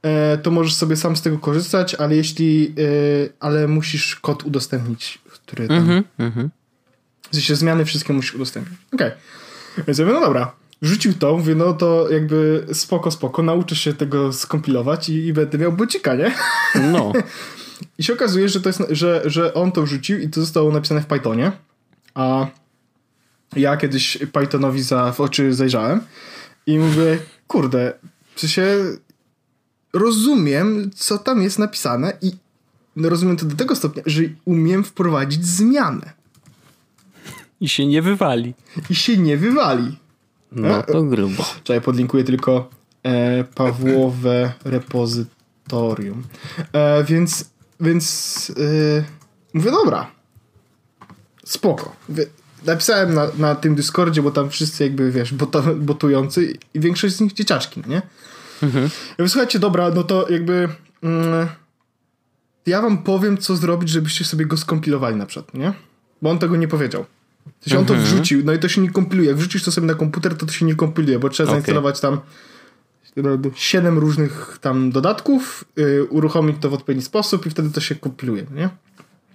e, to możesz sobie sam z tego korzystać, ale jeśli, e, ale musisz kod udostępnić, który tam. Mhm. Mhm. W sensie zmiany wszystkie musisz udostępnić. Okej. Okay. Więc ja mówię, no dobra. Rzucił to, mówię, no to jakby spoko, spoko, nauczę się tego skompilować i, i będę miał bocika, nie? No. [LAUGHS] I się okazuje, że, to jest, że, że on to wrzucił i to zostało napisane w Pythonie. A ja kiedyś Pythonowi za, w oczy zajrzałem i mówię, kurde, czy się rozumiem, co tam jest napisane i rozumiem to do tego stopnia, że umiem wprowadzić zmianę. I się nie wywali. I się nie wywali. No to grubo. Czekaj, podlinkuję tylko e, Pawłowe repozytorium. E, więc, więc e, mówię, dobra. Spoko. Napisałem na, na tym Discordzie, bo tam wszyscy jakby, wiesz, bota, botujący i większość z nich dzieciaczki, nie? Mhm. Ja słuchajcie, dobra, no to jakby mm, ja wam powiem, co zrobić, żebyście sobie go skompilowali na przykład, nie? Bo on tego nie powiedział. To się on to mhm. wrzucił, no i to się nie kompiluje. Jak wrzucisz to sobie na komputer, to to się nie kompiluje, bo trzeba okay. zainstalować tam siedem różnych tam dodatków, yy, uruchomić to w odpowiedni sposób i wtedy to się kompiluje, nie?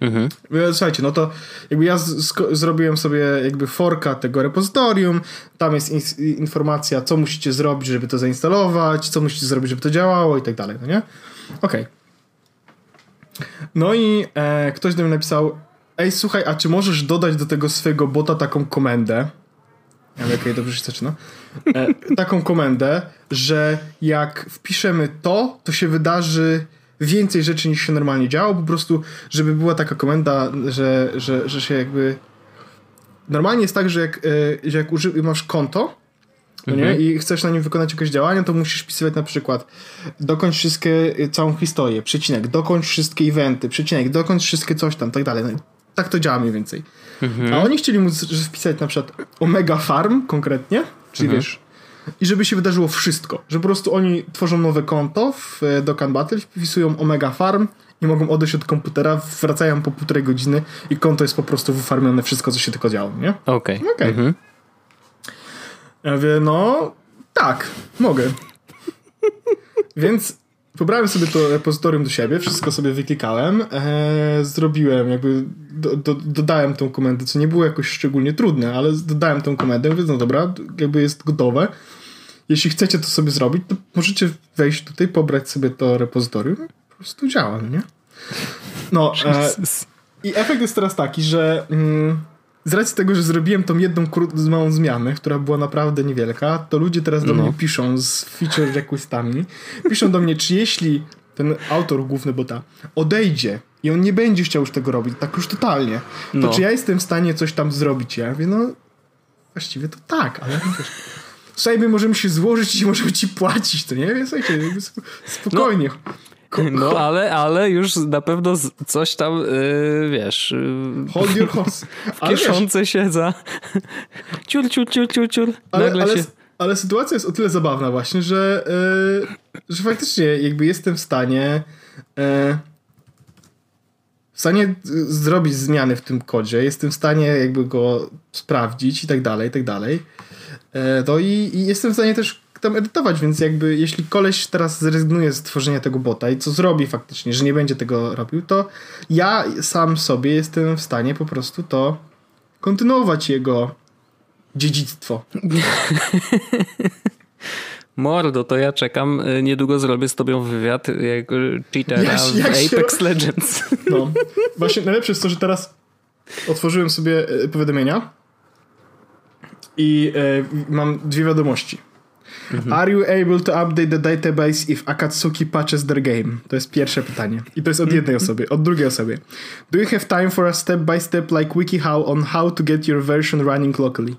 Mhm. Słuchajcie, no to jakby ja zrobiłem sobie jakby forka tego repozytorium, tam jest informacja, co musicie zrobić, żeby to zainstalować, co musicie zrobić, żeby to działało i tak dalej, no nie? Okej. Okay. No i e, ktoś do mnie napisał, ej słuchaj, a czy możesz dodać do tego swojego bota taką komendę? Ja okej, okay, dobrze się zaczyna. E, taką komendę, że jak wpiszemy to, to się wydarzy więcej rzeczy niż się normalnie działo, po prostu, żeby była taka komenda, że, że, że się jakby... Normalnie jest tak, że jak, e, że jak uży... masz konto, no nie? Mhm. I chcesz na nim wykonać jakieś działanie, to musisz wpisywać na przykład dokończ wszystkie, e, całą historię, przecinek, dokończ wszystkie eventy, przecinek, dokończ wszystkie coś tam, tak dalej. No tak to działa mniej więcej. Mhm. A oni chcieli móc wpisać na przykład Omega Farm konkretnie, czyli mhm. wiesz, i żeby się wydarzyło wszystko. Że po prostu oni tworzą nowe konto w e, Dokkan Battle, wpisują Omega Farm i mogą odejść od komputera, wracają po półtorej godziny i konto jest po prostu wyfarmione wszystko, co się tylko działo, nie? Okej. Okay. okay. Mhm. Ja mówię, no tak, mogę. Więc pobrałem sobie to repozytorium do siebie, wszystko sobie wyklikałem, e, zrobiłem, jakby do, do, dodałem tą komendę, co nie było jakoś szczególnie trudne, ale dodałem tą komendę, mówię, no dobra, jakby jest gotowe. Jeśli chcecie to sobie zrobić, to możecie wejść tutaj, pobrać sobie to repozytorium, po prostu działa, no nie? No, e, i efekt jest teraz taki, że mm, z racji tego, że zrobiłem tą jedną małą zmianę, która była naprawdę niewielka, to ludzie teraz do no. mnie piszą z feature requestami, piszą do mnie, czy jeśli ten autor główny bota odejdzie i on nie będzie chciał już tego robić, tak już totalnie, to no. czy ja jestem w stanie coś tam zrobić? Ja mówię, no właściwie to tak, ale wiesz, słuchaj, my możemy się złożyć i możemy ci płacić, to nie? Słuchajcie, spokojnie. No. No, [LAUGHS] ale, ale już na pewno coś tam, yy, wiesz... Yy, Hold your horse. [LAUGHS] Kieszące się za... ciur, ciur, ciur, ciur, ciur. Ale, ale, się... ale sytuacja jest o tyle zabawna właśnie, że, yy, że faktycznie jakby jestem w stanie yy, w stanie zrobić zmiany w tym kodzie, jestem w stanie jakby go sprawdzić i tak dalej, i tak dalej. No i, i jestem w stanie też tam edytować, więc jakby jeśli koleś teraz zrezygnuje z tworzenia tego bota i co zrobi faktycznie, że nie będzie tego robił, to ja sam sobie jestem w stanie po prostu to kontynuować jego dziedzictwo. [LAUGHS] Mordo, to ja czekam. Niedługo zrobię z tobą wywiad jako cheatera ja, w Apex się... Legends. No. Właśnie najlepsze jest to, że teraz otworzyłem sobie e, powiadomienia i e, mam dwie wiadomości. Mhm. Are you able to update the database if Akatsuki patches their game? To jest pierwsze pytanie. I to jest od jednej mhm. osoby. Od drugiej osoby. Do you have time for a step by step like WikiHow on how to get your version running locally?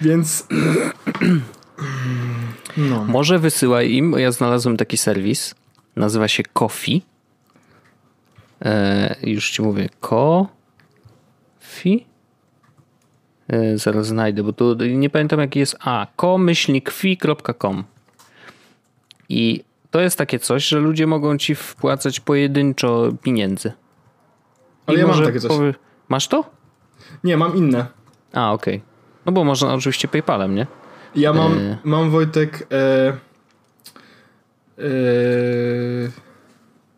Więc... [CLEARS THROAT] no. Może wysyłaj im, ja znalazłem taki serwis. Nazywa się Coffee. E, już ci mówię. Coffee? E, zaraz znajdę, bo tu nie pamiętam jaki jest. A, komyślnikfi.com i to jest takie coś, że ludzie mogą ci wpłacać pojedynczo pieniędzy. Ale I ja mam takie coś. Masz to? Nie, mam inne. A, okej. Okay. No bo można oczywiście PayPalem, nie? Ja mam, e... mam Wojtek. E...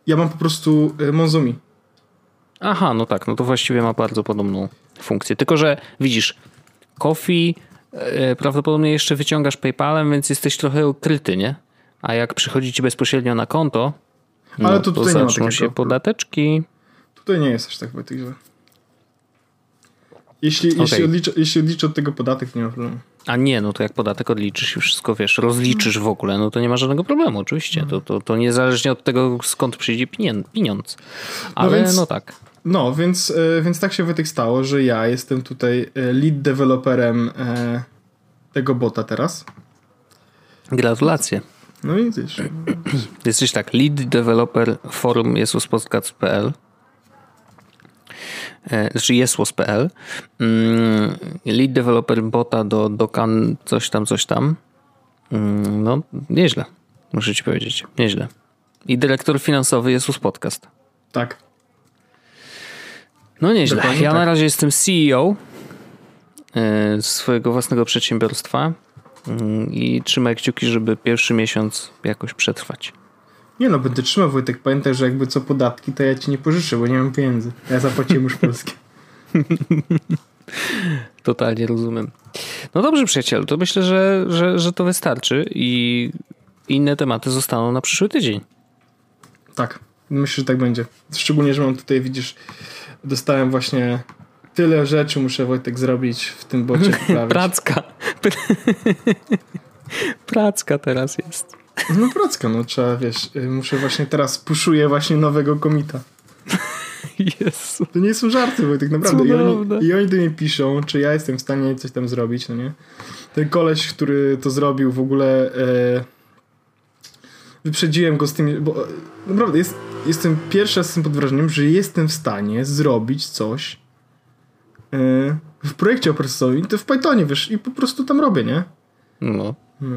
Ja mam po prostu Monzumi. Aha, no tak, no to właściwie ma bardzo podobną funkcję. Tylko, że widzisz, Coffee e, prawdopodobnie jeszcze wyciągasz PayPalem, więc jesteś trochę ukryty, nie? A jak przychodzi ci bezpośrednio na konto, No, Ale to tutaj zaczną się podateczki. Tutaj nie jest aż tak Wojtek źle. Jeśli, jeśli, Okej. odliczę, jeśli odliczę od tego podatek, nie ma problemu. A nie, no to jak podatek odliczysz i wszystko, wiesz, rozliczysz w ogóle, no to nie ma żadnego problemu, oczywiście. To, to, to niezależnie od tego, skąd przyjdzie pieniądz. Ale no, więc- tak. No, więc, e, więc tak się Wojtek stało, że ja jestem tutaj e, lead developerem e, tego bota teraz. Gratulacje. No i [CLEARS THROAT] Jesteś tak, lead developer forum jesuspodcast.pl znaczy jesłos.pl mm, lead developer bota do dokan coś tam, coś tam Mm, no, nieźle, muszę ci powiedzieć, nieźle. I dyrektor finansowy Jezus Podcast. tak. No nieźle. Dokładnie Ja tak. na razie jestem CEO e, swojego własnego przedsiębiorstwa mm, i trzymaj kciuki, żeby pierwszy miesiąc jakoś przetrwać. Nie no, będę trzymał Wojtek, pamiętaj, że jakby co podatki, to ja ci nie pożyczę, bo nie mam pieniędzy. Ja zapłaciłem już polskie. [LAUGHS] Totalnie rozumiem. No dobrze, przyjacielu, to myślę, że, że, że to wystarczy i inne tematy zostaną na przyszły tydzień. Tak, myślę, że tak będzie. Szczególnie, że mam tutaj, widzisz, dostałem właśnie tyle rzeczy muszę Wojtek zrobić w tym bocie. wprawić. [LAUGHS] Pracka. [LAUGHS] Pracka teraz jest. No pracka, no trzeba, wiesz, y, muszę właśnie teraz puszuję właśnie nowego komita. [LAUGHS] Jezu. To nie są żarty, Wojtek, naprawdę. I oni, I oni do mnie piszą, czy ja jestem w stanie coś tam zrobić, no nie? Ten koleś, który to zrobił w ogóle... E, wyprzedziłem go z tym, bo naprawdę jest, jestem pierwszy raz jestem pod wrażeniem, że jestem w stanie zrobić coś e, w projekcie operacyjnym, to w Pythonie, wiesz, i po prostu tam robię, nie? No. No.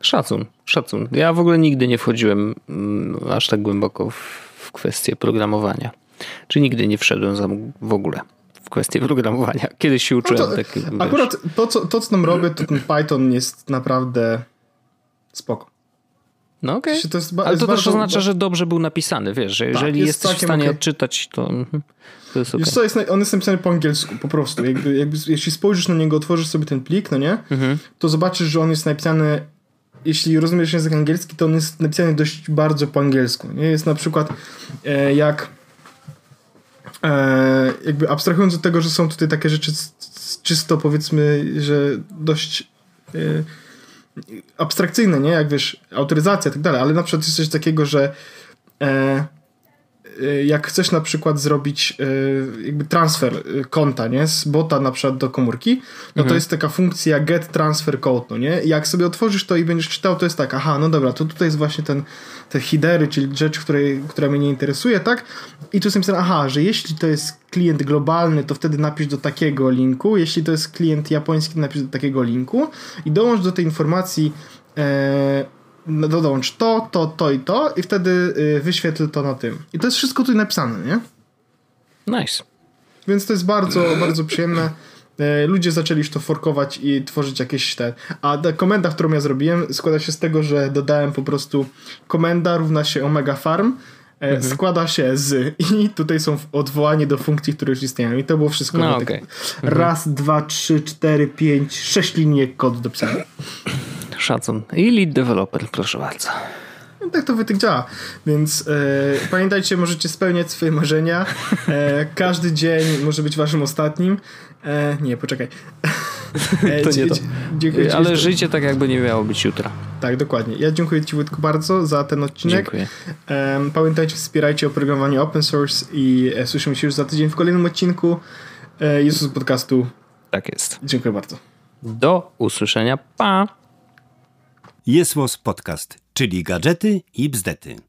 Szacun, szacun. Ja w ogóle nigdy nie wchodziłem mm, aż tak głęboko w, w kwestię programowania. Czy nigdy nie wszedłem za, w ogóle w kwestię [LAUGHS] programowania. Kiedyś się uczyłem No to, tak. wiesz. Akurat to co, to, co tam robię, to ten Python jest naprawdę spoko. No okej. Ba- Ale to też bardzo- oznacza, że dobrze był napisany, wiesz, że jeżeli jest jesteś w stanie okej. odczytać, to, mhm, to jest okej. Co, jest, on jest napisany po angielsku, po prostu. Jakby, jakby, jeśli spojrzysz na niego, otworzysz sobie ten plik, no nie? Mhm. To zobaczysz, że on jest napisany, jeśli rozumiesz język angielski, to on jest napisany dość bardzo po angielsku. Nie? Jest na przykład e, jak e, jakby abstrahując od tego, że są tutaj takie rzeczy c- c- czysto powiedzmy, że dość e, abstrakcyjne, nie? Jak wiesz, autoryzacja i tak dalej, ale na przykład jest coś takiego, że e, jak chcesz na przykład zrobić e, jakby transfer e, konta, nie? Z bota na przykład do komórki, no to jest taka funkcja get transfer code, no nie? I jak sobie otworzysz to i będziesz czytał, to jest tak, aha, no dobra, to tutaj jest właśnie ten, te headery, czyli rzecz, której, która mnie nie interesuje, tak? I tu jest napisane, aha, że jeśli to jest klient globalny, to wtedy napisz do takiego linku, jeśli to jest klient japoński, to napisz do takiego linku i dołącz do tej informacji e, dołącz to, to, to i to i wtedy y, wyświetl to na tym. I to jest wszystko tutaj napisane, nie? Nice. Więc to jest bardzo, bardzo przyjemne. E, Ludzie zaczęli już to forkować i tworzyć jakieś te. A ta komenda, którą ja zrobiłem, składa się z tego, że dodałem po prostu komenda równa się omega farm. e, Składa się z i tutaj są odwołanie do funkcji, które już istnieją. I to było wszystko. No, okej. Raz, dwa, trzy, cztery, pięć, sześć linii kodu do pisania. Szacun. I lead developer, proszę bardzo. No tak to wytyk działa. Więc e, pamiętajcie, możecie spełniać swoje marzenia. E, każdy dzień może być waszym ostatnim. E, nie, poczekaj. E, To nie to. Dziękuję. Ale żyjcie tak, jakby nie miało być jutra. Tak, dokładnie. Ja dziękuję ci Wojtku bardzo za ten odcinek. Dziękuję. Pamiętajcie, wspierajcie oprogramowanie open source i e, słyszymy się już za tydzień w kolejnym odcinku e, Jezus Podcastu. Tak jest. Dziękuję bardzo. Do usłyszenia. Pa! Jest Podcast, czyli gadżety i bzdety.